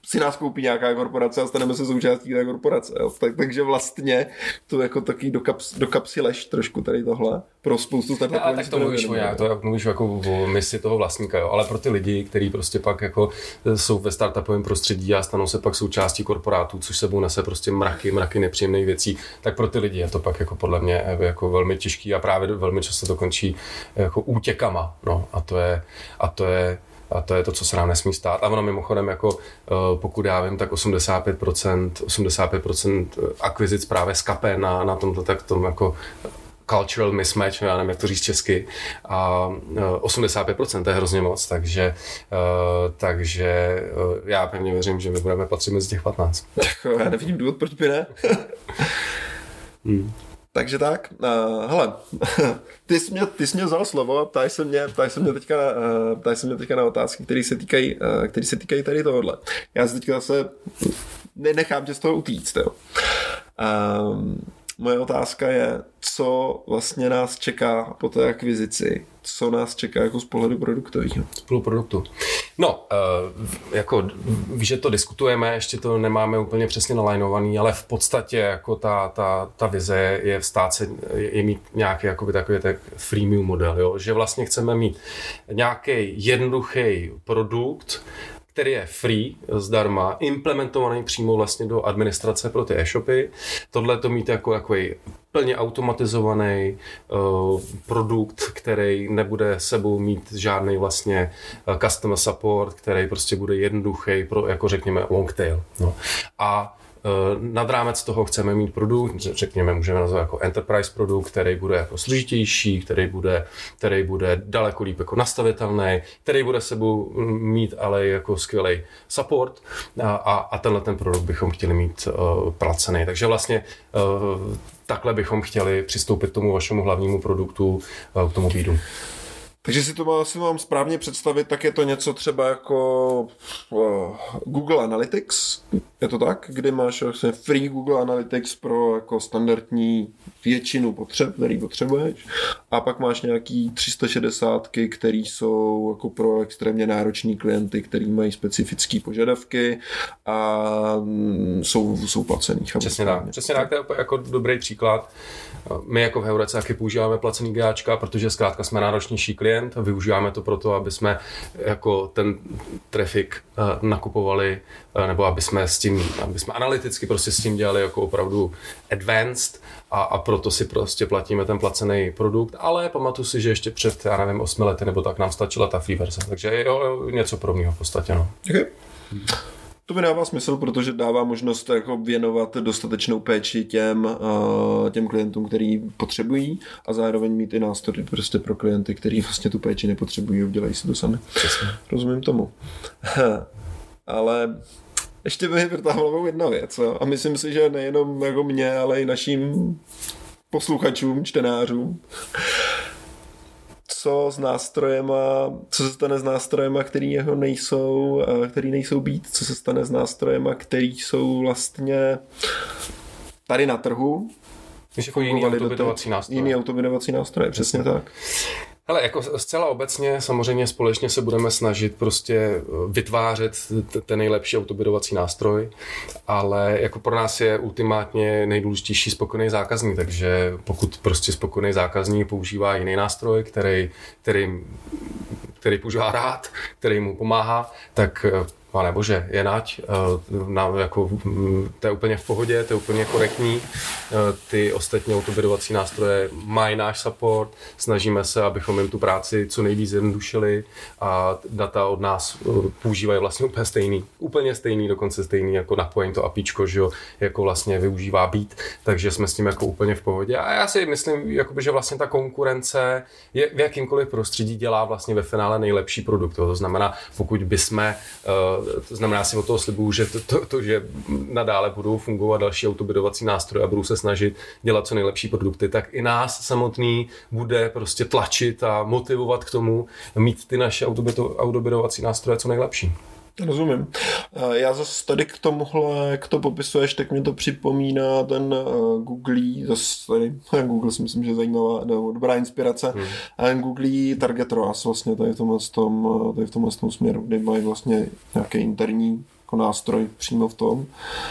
si nás koupí nějaká korporace a staneme se součástí té korporace. Jo. Tak, takže vlastně to jako taky do, kaps, do kapsy lež trošku tady tohle pro spoustu startupů. No, tak to mluvíš o nějak, to mluvíš jako o misi toho vlastníka, jo. ale pro ty lidi, kteří prostě pak jako jsou ve startupovém prostředí a stanou se pak součástí korporátů, což sebou nese prostě mraky, mraky nepříjemných věcí, tak pro ty lidi je to pak jako podle mě jako velmi těžký a právě velmi často to končí jako útěkama. No, a to je, a to je a to je to, co se nám nesmí stát. A ono mimochodem, jako eh, pokud já vím, tak 85%, 85% akvizic právě skape na, na tomto tak tom jako cultural mismatch, já nevím, jak to říct česky, a 85% eh, to je hrozně moc, takže, eh, takže já pevně věřím, že my budeme patřit mezi těch 15. Já nevidím důvod, proč by ne. hmm. Takže tak, uh, hele, ty jsi, mě, ty jsi mě vzal slovo a ptáš se mě, ptáš se mě teďka, uh, ptáš se mě teďka na otázky, které se týkají, uh, které se týkají tady tohohle. Já se teďka zase nenechám tě z toho utíct, jo. Um, moje otázka je, co vlastně nás čeká po té akvizici, co nás čeká jako z pohledu produktového. Z pohledu produktu. No, uh, jako víš, že to diskutujeme, ještě to nemáme úplně přesně nalajnovaný, ale v podstatě jako ta, ta, ta vize je vstát se, je mít nějaký jakoby takový tak freemium model, jo? že vlastně chceme mít nějaký jednoduchý produkt, který je free, zdarma, implementovaný přímo vlastně do administrace pro ty e-shopy. Tohle to mít jako takový plně automatizovaný uh, produkt, který nebude sebou mít žádný vlastně uh, customer support, který prostě bude jednoduchý pro, jako řekněme, long tail. No. A Eh, nad rámec toho chceme mít produkt, řekněme, můžeme nazvat jako enterprise produkt, který bude jako složitější, který bude, který bude daleko líp jako nastavitelný, který bude sebou mít ale jako skvělý support a, a, a tenhle ten produkt bychom chtěli mít uh, placený. Takže vlastně uh, takhle bychom chtěli přistoupit k tomu vašemu hlavnímu produktu, uh, k tomu výdu. Takže si to má, si mám správně představit, tak je to něco třeba jako uh, Google Analytics, je to tak, kdy máš vlastně free Google Analytics pro jako standardní většinu potřeb, který potřebuješ, a pak máš nějaký 360, které jsou jako pro extrémně nároční klienty, který mají specifické požadavky a mm, jsou, jsou placený. Přesně tak, přesně tak, to je jako dobrý příklad. My jako v taky používáme placený GAčka, protože zkrátka jsme náročnější klient klient, využíváme to proto, aby jsme jako ten trafik uh, nakupovali, uh, nebo aby jsme s tím, aby jsme analyticky prostě s tím dělali jako opravdu advanced a, a proto si prostě platíme ten placený produkt, ale pamatuju si, že ještě před, já nevím, osmi lety nebo tak nám stačila ta free verze, takže jo něco podobného v podstatě, no. Okay. To mi dává smysl, protože dává možnost jako věnovat dostatečnou péči těm, uh, těm klientům, který potřebují a zároveň mít i nástroje prostě pro klienty, kteří vlastně tu péči nepotřebují, udělají si to sami. Přesně. Rozumím tomu. Ale ještě by mi vytáhla jedna věc. Jo? A myslím si, že nejenom jako mě, ale i našim posluchačům, čtenářům co s nástrojema, co se stane s nástrojema, který jeho nejsou, který nejsou být, co se stane s nástrojema, který jsou vlastně tady na trhu. jako jiný autobitovací nástroje. Jiný autobitovací nástroje, přesně tak. Ale jako zcela obecně samozřejmě společně se budeme snažit prostě eh, vytvářet ten nejlepší autobidovací nástroj, ale jako pro nás je ultimátně nejdůležitější spokojený zákazník, takže pokud prostě spokojený zákazník používá jiný nástroj, který, který, který používá rád, který mu pomáhá, tak eh, pane bože, je nať, eh, na, jako, mm, to je úplně v pohodě, to je úplně korektní. Eh, ty ostatní autobidovací nástroje mají náš support, snažíme se, abychom jim tu práci co nejvíc zjednodušili a data od nás eh, používají vlastně úplně stejný, úplně stejný, dokonce stejný jako napojení to APIčko, že jo, jako vlastně využívá být, takže jsme s tím jako úplně v pohodě. A já si myslím, jakoby, že vlastně ta konkurence je v jakýmkoliv prostředí dělá vlastně ve finále nejlepší produkt. To znamená, pokud bychom to znamená, si o toho slibuju, že to, to, to, že nadále budou fungovat další autobidovací nástroje a budou se snažit dělat co nejlepší produkty, tak i nás samotný bude prostě tlačit a motivovat k tomu mít ty naše autobidovací nástroje co nejlepší. Rozumím. Já zase tady k tomuhle, jak to popisuješ, tak mě to připomíná ten uh, Google, zase tady, Google si myslím, že je zajímavá, no, dobrá inspirace, hmm. Google Target ROAS vlastně tady v tomhle, tom, tady v tomhle tom směru, kdy mají vlastně nějaké interní jako nástroj přímo v tom,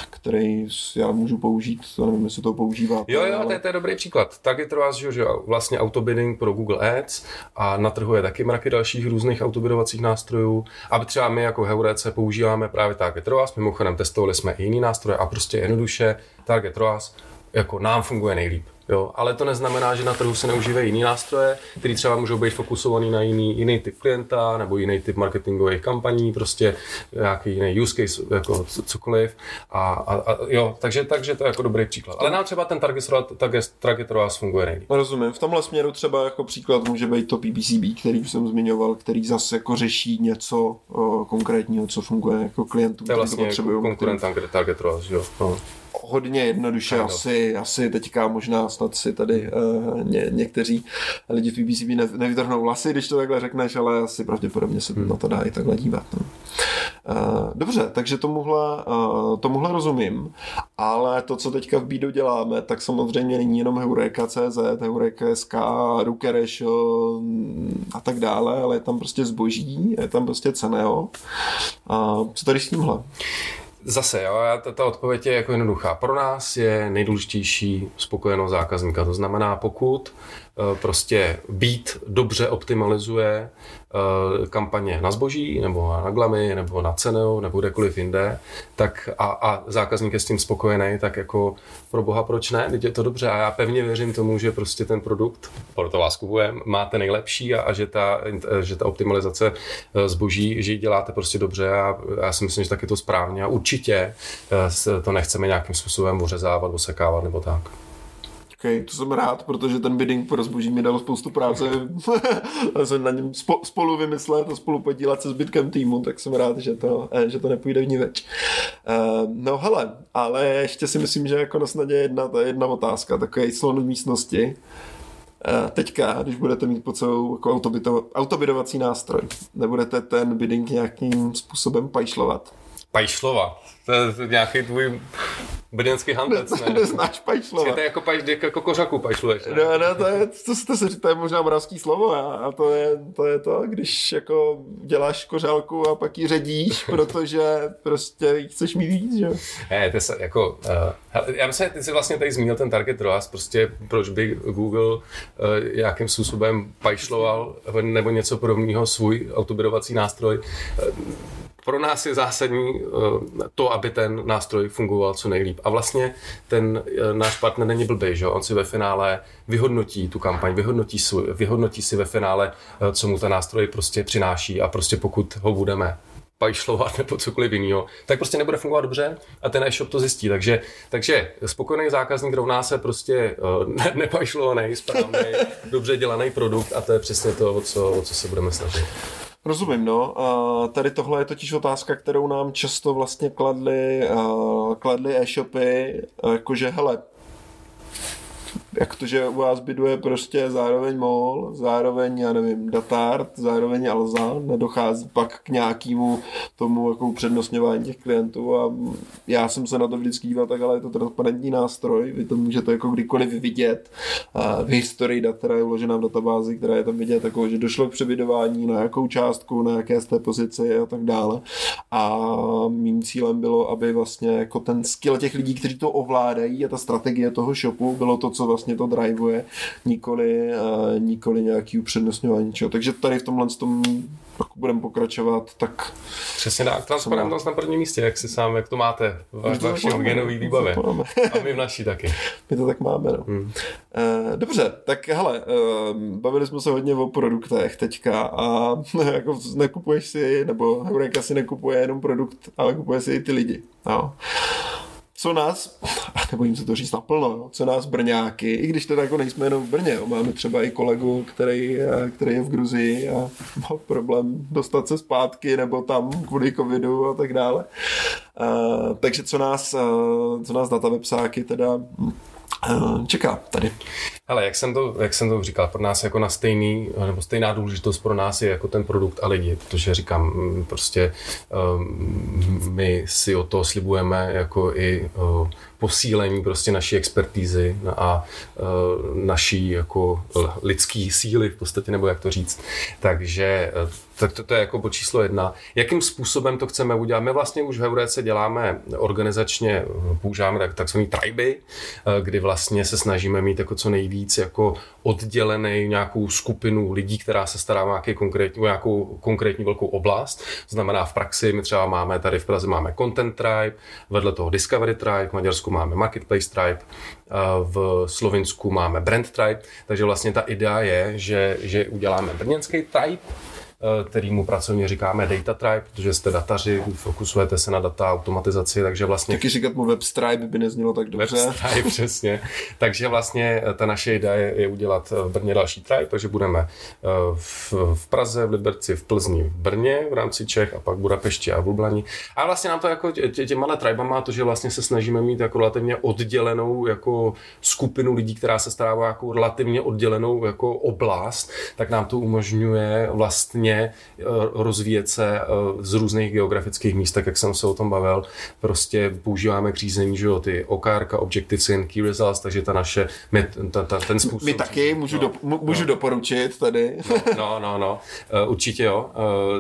který já můžu použít, to nevím, jestli to používá. Jo, jo, ale... to, je, to je dobrý příklad. Target ROAS, že, že vlastně autobidding pro Google Ads a na trhu je taky mraky dalších různých autobidovacích nástrojů. A třeba my jako Heurece používáme právě Target ROAS, mimochodem testovali jsme i jiný nástroje a prostě jednoduše Target ROAS jako nám funguje nejlíp. Jo, ale to neznamená, že na trhu se neužívají jiný nástroje, které třeba můžou být fokusovaný na jiný, jiný typ klienta nebo jiný typ marketingových kampaní, prostě nějaký jiný use case, jako cokoliv. A, a, a jo, takže, takže to je jako dobrý příklad. Ale nám třeba ten target, target, target ROAS funguje nejlíp. Rozumím. V tomhle směru třeba jako příklad může být to PPCB, který jsem zmiňoval, který zase jako řeší něco o, konkrétního, co funguje jako klientům, to je vlastně to konkurent target ROAS, jo. No hodně jednoduše ano. asi, asi teďka možná snad si tady uh, ně, někteří lidi v BBC ne, nevydrhnou vlasy, když to takhle řekneš, ale asi pravděpodobně se hmm. na to dá i takhle dívat. No. Uh, dobře, takže tomuhle, uh, tomuhle rozumím, ale to, co teďka v Bído děláme, tak samozřejmě není jenom Heureka.cz, Heureka.sk, Rukereš a tak dále, ale je tam prostě zboží, je tam prostě ceného. Uh, co tady s tímhle? Zase, jo, ta, ta odpověď je jako jednoduchá. Pro nás je nejdůležitější spokojenost zákazníka. To znamená, pokud prostě být dobře optimalizuje eh, kampaně na zboží, nebo na glamy, nebo na cenu, nebo kdekoliv jinde, tak a, a zákazník je s tím spokojený, tak jako pro boha proč ne, teď je to dobře a já pevně věřím tomu, že prostě ten produkt, proto vás kupujeme, máte nejlepší a, a že, ta, že ta optimalizace eh, zboží, že ji děláte prostě dobře a já si myslím, že tak je to správně a určitě to nechceme nějakým způsobem uřezávat, osekávat nebo tak. Okay, to jsem rád, protože ten bidding pro zboží mi dal spoustu práce. jsem na něm spolu vymyslet a spolu podílet se zbytkem týmu, tak jsem rád, že to, eh, že to nepůjde v ní več. Uh, no hele, ale ještě si myslím, že jako na snadě jedna, ta jedna otázka, takový slon v místnosti. Uh, teďka, když budete mít po celou jako autobidovací nástroj, nebudete ten bidding nějakým způsobem pajšlovat? Pajšlova? To je nějaký tvůj Brněnský hantec, ne? Neznáš pajšlova. To je jako, pajš, jako kořaku pajšluješ, ne? No, no, to je, to, to, se, to je možná moravský slovo a, a to, je, to je to, když jako děláš kořálku a pak ji ředíš, protože prostě chceš mít víc, že? Ne, to se jako, uh, já myslím, ty jsi vlastně tady zmínil ten target ROAS, prostě proč by Google uh, jakým způsobem pajšloval nebo něco podobného svůj autobirovací nástroj. Uh, pro nás je zásadní uh, to, aby ten nástroj fungoval co nejlíp. A vlastně ten uh, náš partner není blbý, že on si ve finále vyhodnotí tu kampaň, vyhodnotí, si, vyhodnotí si ve finále, uh, co mu ten nástroj prostě přináší a prostě pokud ho budeme pajšlovat nebo cokoliv jiného, tak prostě nebude fungovat dobře a ten e-shop to zjistí. Takže, takže spokojený zákazník rovná se prostě ne, nepajšlovaný, správný, dobře dělaný produkt a to je přesně to, o co, o co se budeme snažit. Rozumím, no. Tady tohle je totiž otázka, kterou nám často vlastně kladly, kladly e-shopy, jakože hele, jak to, že u vás byduje prostě zároveň MOL, zároveň, já nevím, Datart, zároveň Alza, nedochází pak k nějakému tomu jako upřednostňování těch klientů a já jsem se na to vždycky díval tak, ale je to transparentní nástroj, vy to můžete jako kdykoliv vidět a v historii dat, která je uložená v databázi, která je tam vidět, jako, že došlo k přebydování na jakou částku, na jaké té pozici a tak dále. A mým cílem bylo, aby vlastně jako ten skill těch lidí, kteří to ovládají a ta strategie toho shopu bylo to, co vlastně to drivuje, nikoli, uh, nikoli nějaký upřednostňování ničeho. Takže tady v tomhle tom pokud budeme pokračovat, tak... Přesně tak, transparentnost na prvním místě, jak si sám, jak to máte v vaší genový výbavě. A my v naší taky. My to tak máme, no. Hmm. Uh, dobře, tak hele, uh, bavili jsme se hodně o produktech teďka a jako nekupuješ si, nebo Heureka si nekupuje jenom produkt, ale kupuje si i ty lidi. No co nás, nebojím se to říct naplno, co nás Brňáky, i když teda jako nejsme jenom v Brně, jo, máme třeba i kolegu, který, který je v Gruzii a má problém dostat se zpátky nebo tam kvůli covidu a tak dále. Uh, takže co nás, uh, co nás data websáky teda Eh, čeká tady. Ale jak jsem, to, jak jsem to říkal, pro nás jako na stejný, nebo stejná důležitost pro nás je jako ten produkt a lidi, protože říkám, mm, prostě um, my si o to slibujeme jako i uh, posílení prostě naší expertízy a naší jako lidský síly v podstatě, nebo jak to říct. Takže tak to, to je jako po číslo jedna. Jakým způsobem to chceme udělat? My vlastně už v Heurece děláme organizačně, používáme tak, takzvaný triby, eh, kdy vlastně se snažíme mít jako co nejvíc jako oddělený nějakou skupinu lidí, která se stará o, konkrétní, nějakou konkrétní velkou oblast. Znamená v praxi my třeba máme tady v Praze máme Content Tribe, vedle toho Discovery Tribe, v Maďarsku máme Marketplace Tribe, eh, v Slovinsku máme Brand Tribe, takže vlastně ta idea je, že, že uděláme brněnský Tribe, Eh, kterýmu pracovně říkáme data tribe, protože jste dataři, fokusujete se na data automatizaci, takže vlastně... Taky říkat mu web stripe by neznělo tak dobře. Web stripe, přesně. takže vlastně eh, ta naše idea je, je udělat eh, v Brně další tribe, takže budeme v, v Praze, v Liberci, v Plzni, v Brně v rámci Čech a pak Budapešti a v Lublani. A vlastně nám to jako tě, těma tribama to, že vlastně se snažíme mít jako relativně oddělenou jako skupinu lidí, která se stará o jako relativně oddělenou jako oblast, tak nám to umožňuje vlastně hodně eh, rozvíjet se eh, z různých geografických míst, tak jak jsem se o tom bavil. Prostě používáme k řízení, že jo, ty OKR, Objective and Key Results, takže ta naše, my, ta, ta, ten způsob. My taky, můžu, no, do, můžu no. doporučit tady. No, no, no, no. určitě jo.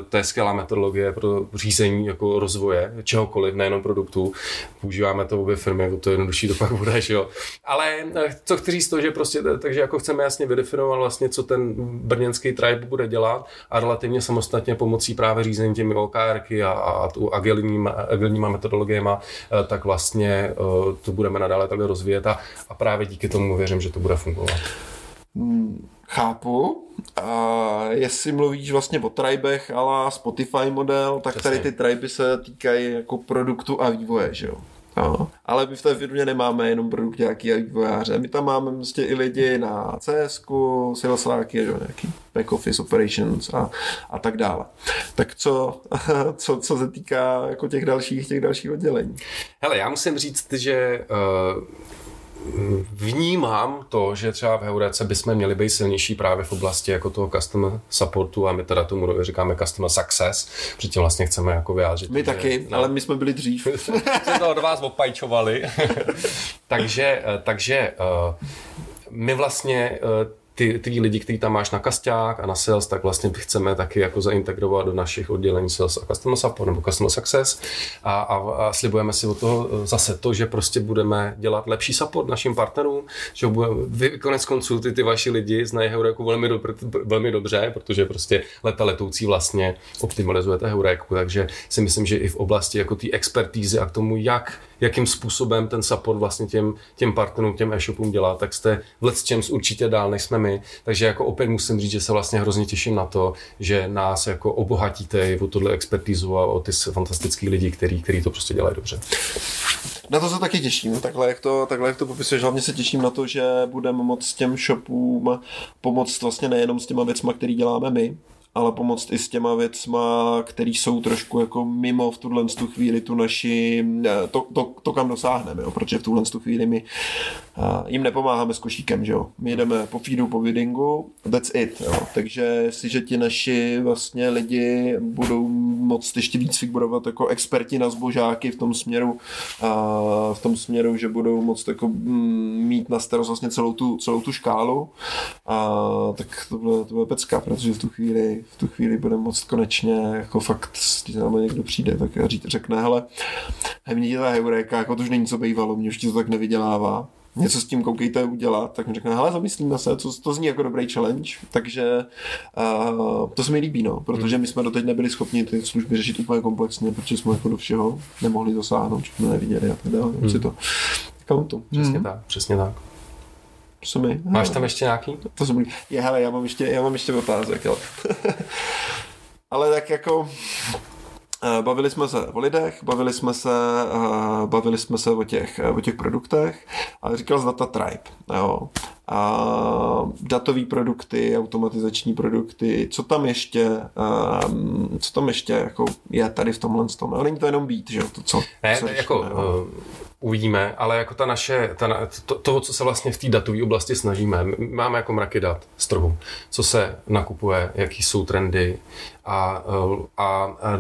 To je skvělá metodologie pro řízení jako rozvoje čehokoliv, nejenom produktů. Používáme to obě firmy, to je jednodušší to pak bude, že jo. Ale co chci říct to, že prostě, takže jako chceme jasně vydefinovat vlastně, co ten brněnský tribe bude dělat a relativně samostatně pomocí právě řízení těmi OKRky a, a tu agilníma, agilníma metodologiemi, eh, tak vlastně eh, to budeme nadále takhle rozvíjet a, a právě díky tomu věřím, že to bude fungovat. Hmm, chápu. A jestli mluvíš vlastně o tribech ale Spotify model, tak Přesně. tady ty triby se týkají jako produktu a vývoje, že jo? No, ale my v té firmě nemáme jenom produktáky a vývojáře. My tam máme vlastně i lidi na CS, salesáky, nějaký back office operations a, a tak dále. Tak co, co, co se týká jako těch dalších, těch dalších oddělení? Hele, já musím říct, že uh vnímám to, že třeba v Heurece bychom měli být silnější právě v oblasti jako toho customer supportu a my teda tomu říkáme customer success, protože vlastně chceme jako vyjádřit. My že, taky, no, ale my jsme byli dřív. jsme to od vás opajčovali. takže, takže my vlastně ty, ty lidi, který tam máš na kasták a na sales, tak vlastně chceme taky jako zaintegrovat do našich oddělení sales a customer support nebo customer success. A, a, a slibujeme si od toho zase to, že prostě budeme dělat lepší support našim partnerům, že budeme, vy konec konců ty, ty vaši lidi znají Heuréku velmi, dobře, velmi dobře, protože prostě leta letoucí vlastně optimalizujete Heuréku, takže si myslím, že i v oblasti jako té expertízy a k tomu, jak jakým způsobem ten support vlastně těm, těm partnerům, těm e-shopům dělá, tak jste v čem určitě dál, než jsme my. Takže jako opět musím říct, že se vlastně hrozně těším na to, že nás jako obohatíte o tohle expertizu a o ty fantastický lidi, který, který to prostě dělají dobře. Na to se taky těším, takhle jak to, takhle jak to popisuješ. Hlavně se těším na to, že budeme moct těm shopům pomoct vlastně nejenom s těma věcma, který děláme my, ale pomoct i s těma věcma, které jsou trošku jako mimo v tuhle tu chvíli tu naši, eh, to, to, to kam dosáhneme, jo? protože v tuhle tu chvíli my uh, jim nepomáháme s košíkem, že jo. My jdeme po feedu, po biddingu, that's it, jo. Takže jestliže ti naši vlastně lidi budou moct ještě víc figurovat jako experti na zbožáky v tom směru, uh, v tom směru, že budou moct jako mm, mít na starost vlastně celou tu, celou tu škálu, uh, tak to bude, to bude pecka, protože v tu chvíli v tu chvíli bude moct konečně jako fakt, když tam někdo přijde, tak řekne, hele, mě ta heuréka, jako to už není co bývalo, mě už ti to tak nevydělává, něco s tím koukejte udělat, tak mi řekne, hele, zamyslíme se, to, to zní jako dobrý challenge, takže uh, to se mi líbí, no, protože my jsme doteď nebyli schopni ty služby řešit úplně komplexně, protože jsme jako do všeho nemohli dosáhnout, jsme neviděli a tak dále, hmm. si to kauntu. Přesně hmm. tak, přesně tak. Co mi? Máš tam ještě nějaký? To jsem je, hele, já mám ještě, já mám ještě otázek, ale, ale tak jako Bavili jsme se o lidech, bavili jsme se, eh, bavili jsme se o těch, o těch produktech a říkal z Data Tribe. Jo. A datové produkty, automatizační produkty, co tam ještě, um, co tam ještě jako je tady v tomhle tom. Ale není to jenom být, že jo, to co. Ne, co jako, uh, uvidíme, ale jako ta naše, ta, to, to, co se vlastně v té datové oblasti snažíme, máme jako mraky dat z trhu, co se nakupuje, jaký jsou trendy a, a, a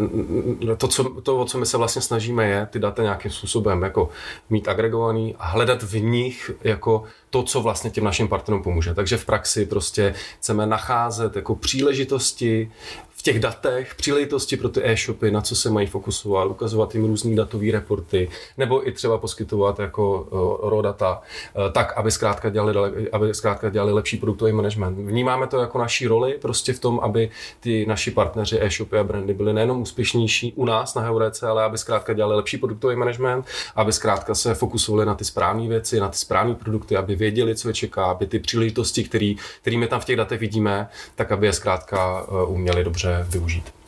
to, co, to, o co my se vlastně snažíme, je ty data nějakým způsobem jako mít agregovaný a hledat v nich jako to, co vlastně těm našim partnerům pomůže. Takže v praxi prostě chceme nacházet jako příležitosti v těch datech příležitosti pro ty e-shopy, na co se mají fokusovat, ukazovat jim různý datové reporty, nebo i třeba poskytovat jako uh, raw data, uh, tak, aby zkrátka, dělali, aby zkrátka dělali lepší produktový management. Vnímáme to jako naší roli prostě v tom, aby ty naši partneři e-shopy a brandy byli nejenom úspěšnější u nás na Heurece, ale aby zkrátka dělali lepší produktový management, aby zkrátka se fokusovali na ty správné věci, na ty správné produkty, aby věděli, co je čeká, aby ty příležitosti, které my tam v těch datech vidíme, tak aby je zkrátka uh, uměli dobře dobře využít.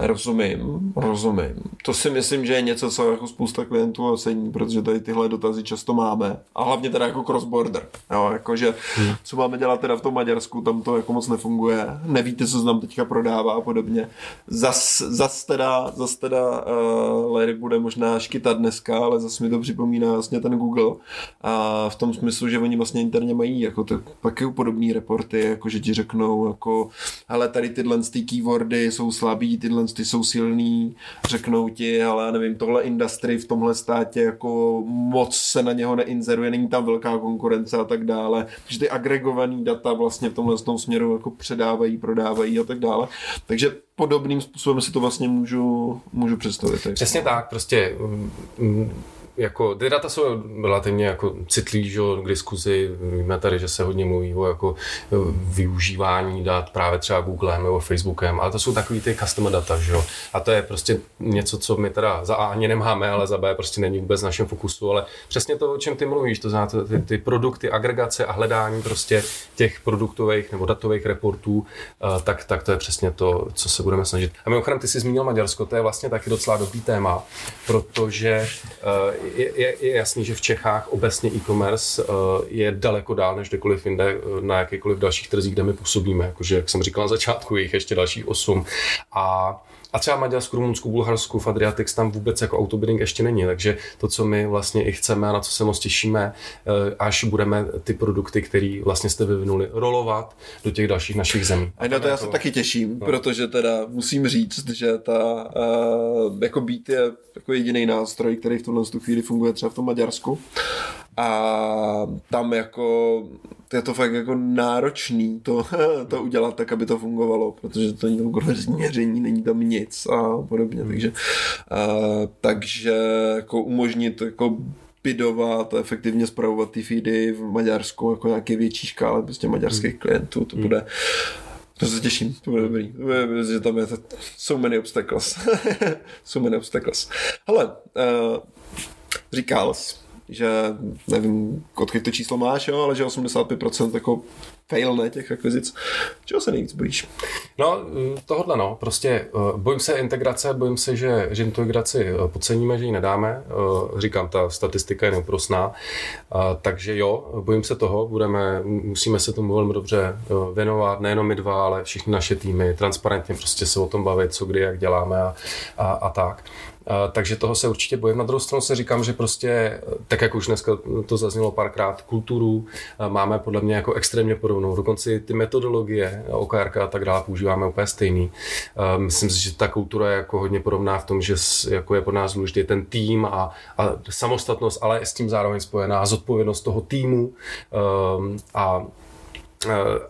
Rozumím, rozumím. To si myslím, že je něco, co jako spousta klientů ocení, protože tady tyhle dotazy často máme. A hlavně teda jako cross-border. Jo, jakože, hmm. co máme dělat teda v tom Maďarsku, tam to jako moc nefunguje. Nevíte, co se tam teďka prodává a podobně. Zas, zas teda, zas teda uh, Larry bude možná škytat dneska, ale zas mi to připomíná vlastně ten Google. A v tom smyslu, že oni vlastně interně mají jako to, taky podobné reporty, jako že ti řeknou, jako, hele, tady tyhle ty keywordy jsou slabý, tyhle ty jsou silný, řeknou ti, ale já nevím, tohle industry v tomhle státě jako moc se na něho neinzeruje, není tam velká konkurence a tak dále, že ty agregovaný data vlastně v tomhle tom směru jako předávají, prodávají a tak dále. Takže podobným způsobem si to vlastně můžu, můžu představit. Přesně tak, prostě mm, jako, ty data jsou relativně jako citlí, že, k diskuzi. Víme tady, že se hodně mluví o jako využívání dat právě třeba Googlem nebo Facebookem, ale to jsou takový ty customer data, že jo. A to je prostě něco, co my teda za A ani nemáme, ale za B prostě není vůbec v našem fokusu, ale přesně to, o čem ty mluvíš, to znamená ty, ty produkty, agregace a hledání prostě těch produktových nebo datových reportů, eh, tak, tak to je přesně to, co se budeme snažit. A mimochodem, ty jsi zmínil Maďarsko, to je vlastně taky docela dobrý téma, protože eh, je, je, jasný, že v Čechách obecně e-commerce uh, je daleko dál než kdekoliv jinde uh, na jakýkoliv dalších trzích, kde my působíme. Jakože, jak jsem říkal na začátku, jich ještě dalších osm. A A třeba Maďarsku, Rumunsku, Bulharsku, v Adriatix tam vůbec jako autobidding ještě není, takže to, co my vlastně i chceme a na co se moc těšíme, eh, až budeme ty produkty, které vlastně jste vyvinuli, rolovat do těch dalších našich zemí. A na to já se taky těším, no. protože teda musím říct, že ta uh, jako být je jako jediný nástroj, který v tuhle chvíli funguje třeba v tom Maďarsku. A tam jako je to fakt jako náročný to, to udělat tak, aby to fungovalo, protože to není konverzní měření, není tam nic a podobně, hmm. takže, a, takže jako umožnit jako bidovat a efektivně zpravovat ty feedy v Maďarsku jako nějaké větší škále prostě maďarských hmm. klientů, to bude to se těším, to bude dobrý. To bude, že tam je to, so many obstacles. so many obstacles. Hele, uh, říkal jsi, že nevím, odkud to číslo máš, jo, ale že 85% jako fail ne, těch akvizic. Čeho se nejvíc bojíš? No, tohle no, prostě eh, bojím se integrace, bojím se, že, že integraci eh, podceníme, že ji nedáme. Eh, říkám, ta statistika je neúprosná, takže jo, bojím se toho, budeme, musíme se tomu velmi dobře věnovat, nejenom my dva, ale všichni naše týmy, transparentně prostě se o tom bavit, co kdy, jak děláme a, a, a tak takže toho se určitě bojím. Na druhou stranu se říkám, že prostě, tak jak už dneska to zaznělo párkrát, kulturu máme podle mě jako extrémně podobnou. Dokonce ty metodologie, OKR a tak dále používáme úplně stejný. Myslím si, že ta kultura je jako hodně podobná v tom, že jako je pro nás důležitý ten tým a, a samostatnost, ale s tím zároveň spojená zodpovědnost toho týmu a Eh,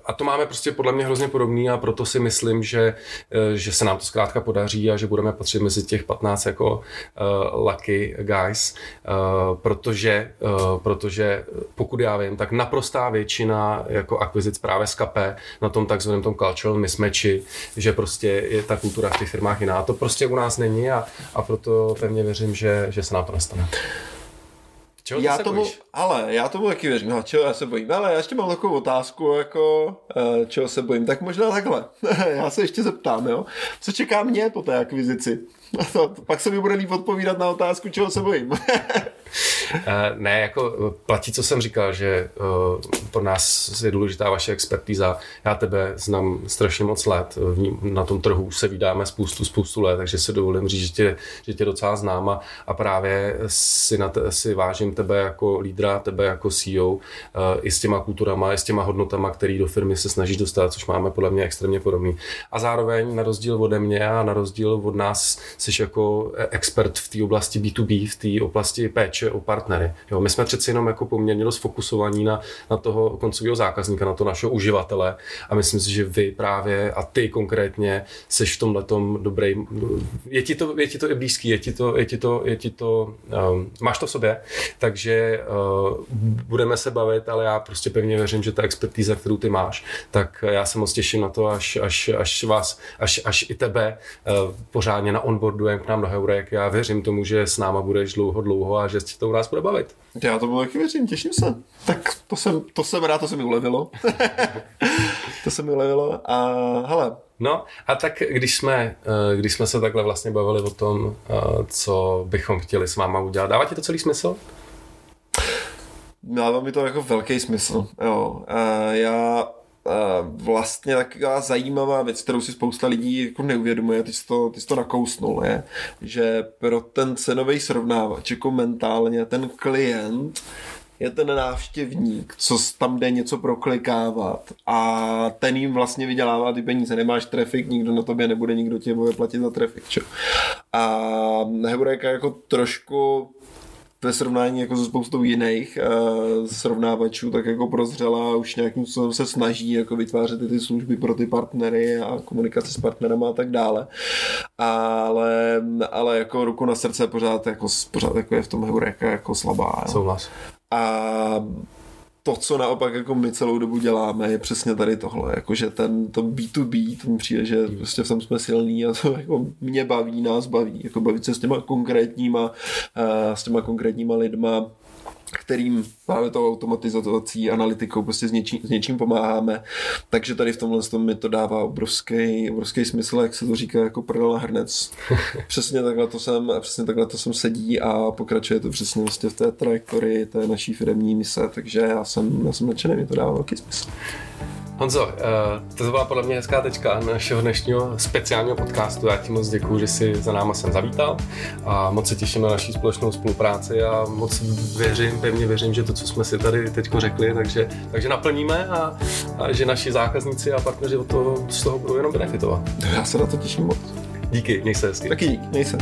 a to máme prostě podle mě hrozně podobný a proto si myslím, že, eh, že se nám to zkrátka podaří a že budeme patřit mezi těch 15 jako uh, lucky guys, uh, protože, uh, protože pokud já vím, tak naprostá většina jako akvizic právě KP na tom takzvaném tom cultural mismatchi, že prostě je ta kultura v těch firmách jiná. To prostě u nás není a, a proto pevně věřím, že, že se nám to nestane. Čeho já tomu, bojíš? ale já tomu taky věřím, no, čeho já se bojím, ale já ještě mám takovou otázku, jako uh, čeho se bojím, tak možná takhle, já se ještě zeptám, jo, co čeká mě po té akvizici? Pak se mi bude líp odpovídat na otázku, čeho se bojím. Eh, ne, jako platí, co jsem říkal, že eh, pro nás je důležitá vaše expertíza. Já tebe znám strašně moc let. Na tom trhu se vydáme spoustu, spoustu let, takže si dovolím říct, že tě, že tě docela znám a, a právě si, na te, si vážím tebe jako lídra, tebe jako CEO eh, i s těma kulturama, i s těma hodnotama, který do firmy se snažíš dostat, což máme podle mě extrémně podobný. A zároveň na rozdíl ode mě a na rozdíl od nás jsi jako expert v té oblasti B2B, v té oblasti péče o partnery. Jo, my jsme přeci jenom jako poměrně dost fokusovaní na, na toho koncového zákazníka, na to našeho uživatele a myslím si, že vy právě a ty konkrétně seš v tomhle dobrý. Je ti, to, je ti to i blízký, je ti to, je ti to, je ti to um, máš to v sobě, takže uh, budeme se bavit, ale já prostě pevně věřím, že ta expertíza, kterou ty máš, tak já se moc těším na to, až, až, až vás, až, až i tebe uh, pořádně na onboardujeme k nám do Heurek. Já věřím tomu, že s náma budeš dlouho, dlouho a že ti to u nás bude bavit. Já tomu taky věřím, těším se. Tak to jsem, to jsem rád, to se mi ulevilo. to se mi ulevilo a hele, No a tak když jsme, eh, když jsme se takhle vlastně bavili o tom, eh, co bychom chtěli s váma udělat, dává ti to celý smysl? Dává mi to jako velký smysl, jo. Já vlastně taková zajímavá věc, kterou si spousta lidí jako neuvědomuje, ty jsi to, ty jsi to nakousnul, je, že pro ten cenový srovnávač jako mentálně ten klient je ten návštěvník, co tam jde něco proklikávat a ten jim vlastně vydělává ty peníze. Nemáš trafik, nikdo na tobě nebude, nikdo tě bude platit za trafik. Čo? A Heureka jako trošku ve srovnání jako se spoustou jiných uh, srovnávačů, tak jako prozřela už nějakým způsobem se snaží jako vytvářet ty, ty služby pro ty partnery a komunikace s partnerama a tak dále. Ale, ale jako ruku na srdce pořád jako, pořád jako je v tom Heureka jako slabá. Souhlas. A to, co naopak jako my celou dobu děláme, je přesně tady tohle, jakože ten to B2B, to mi přijde, že prostě v tom jsme silní a to jako mě baví, nás baví, jako bavit se s těma konkrétníma, uh, s těma konkrétníma lidma, kterým právě tou automatizací, analytikou prostě s něčím, s něčím pomáháme. Takže tady v tomhle tom mi to dává obrovský, obrovský smysl, jak se to říká, jako prdel na hrnec. přesně takhle to jsem, přesně takhle to jsem sedí a pokračuje to přesně vlastně v té trajektorii té naší firmní mise, takže já jsem, já jsem nadšený, mi to dává velký smysl. Honzo, uh, to byla podle mě hezká tečka našeho dnešního speciálního podcastu. Já ti moc děkuji, že jsi za náma sem zavítal a moc se těším na naší společnou spolupráci a moc věřím, pevně věřím, že to, co jsme si tady teď řekli, takže, takže naplníme a, a že naši zákazníci a partneři od toho, z toho budou jenom benefitovat. Já se na to těším moc. Díky, měj se hezky. Taky díky, měj se.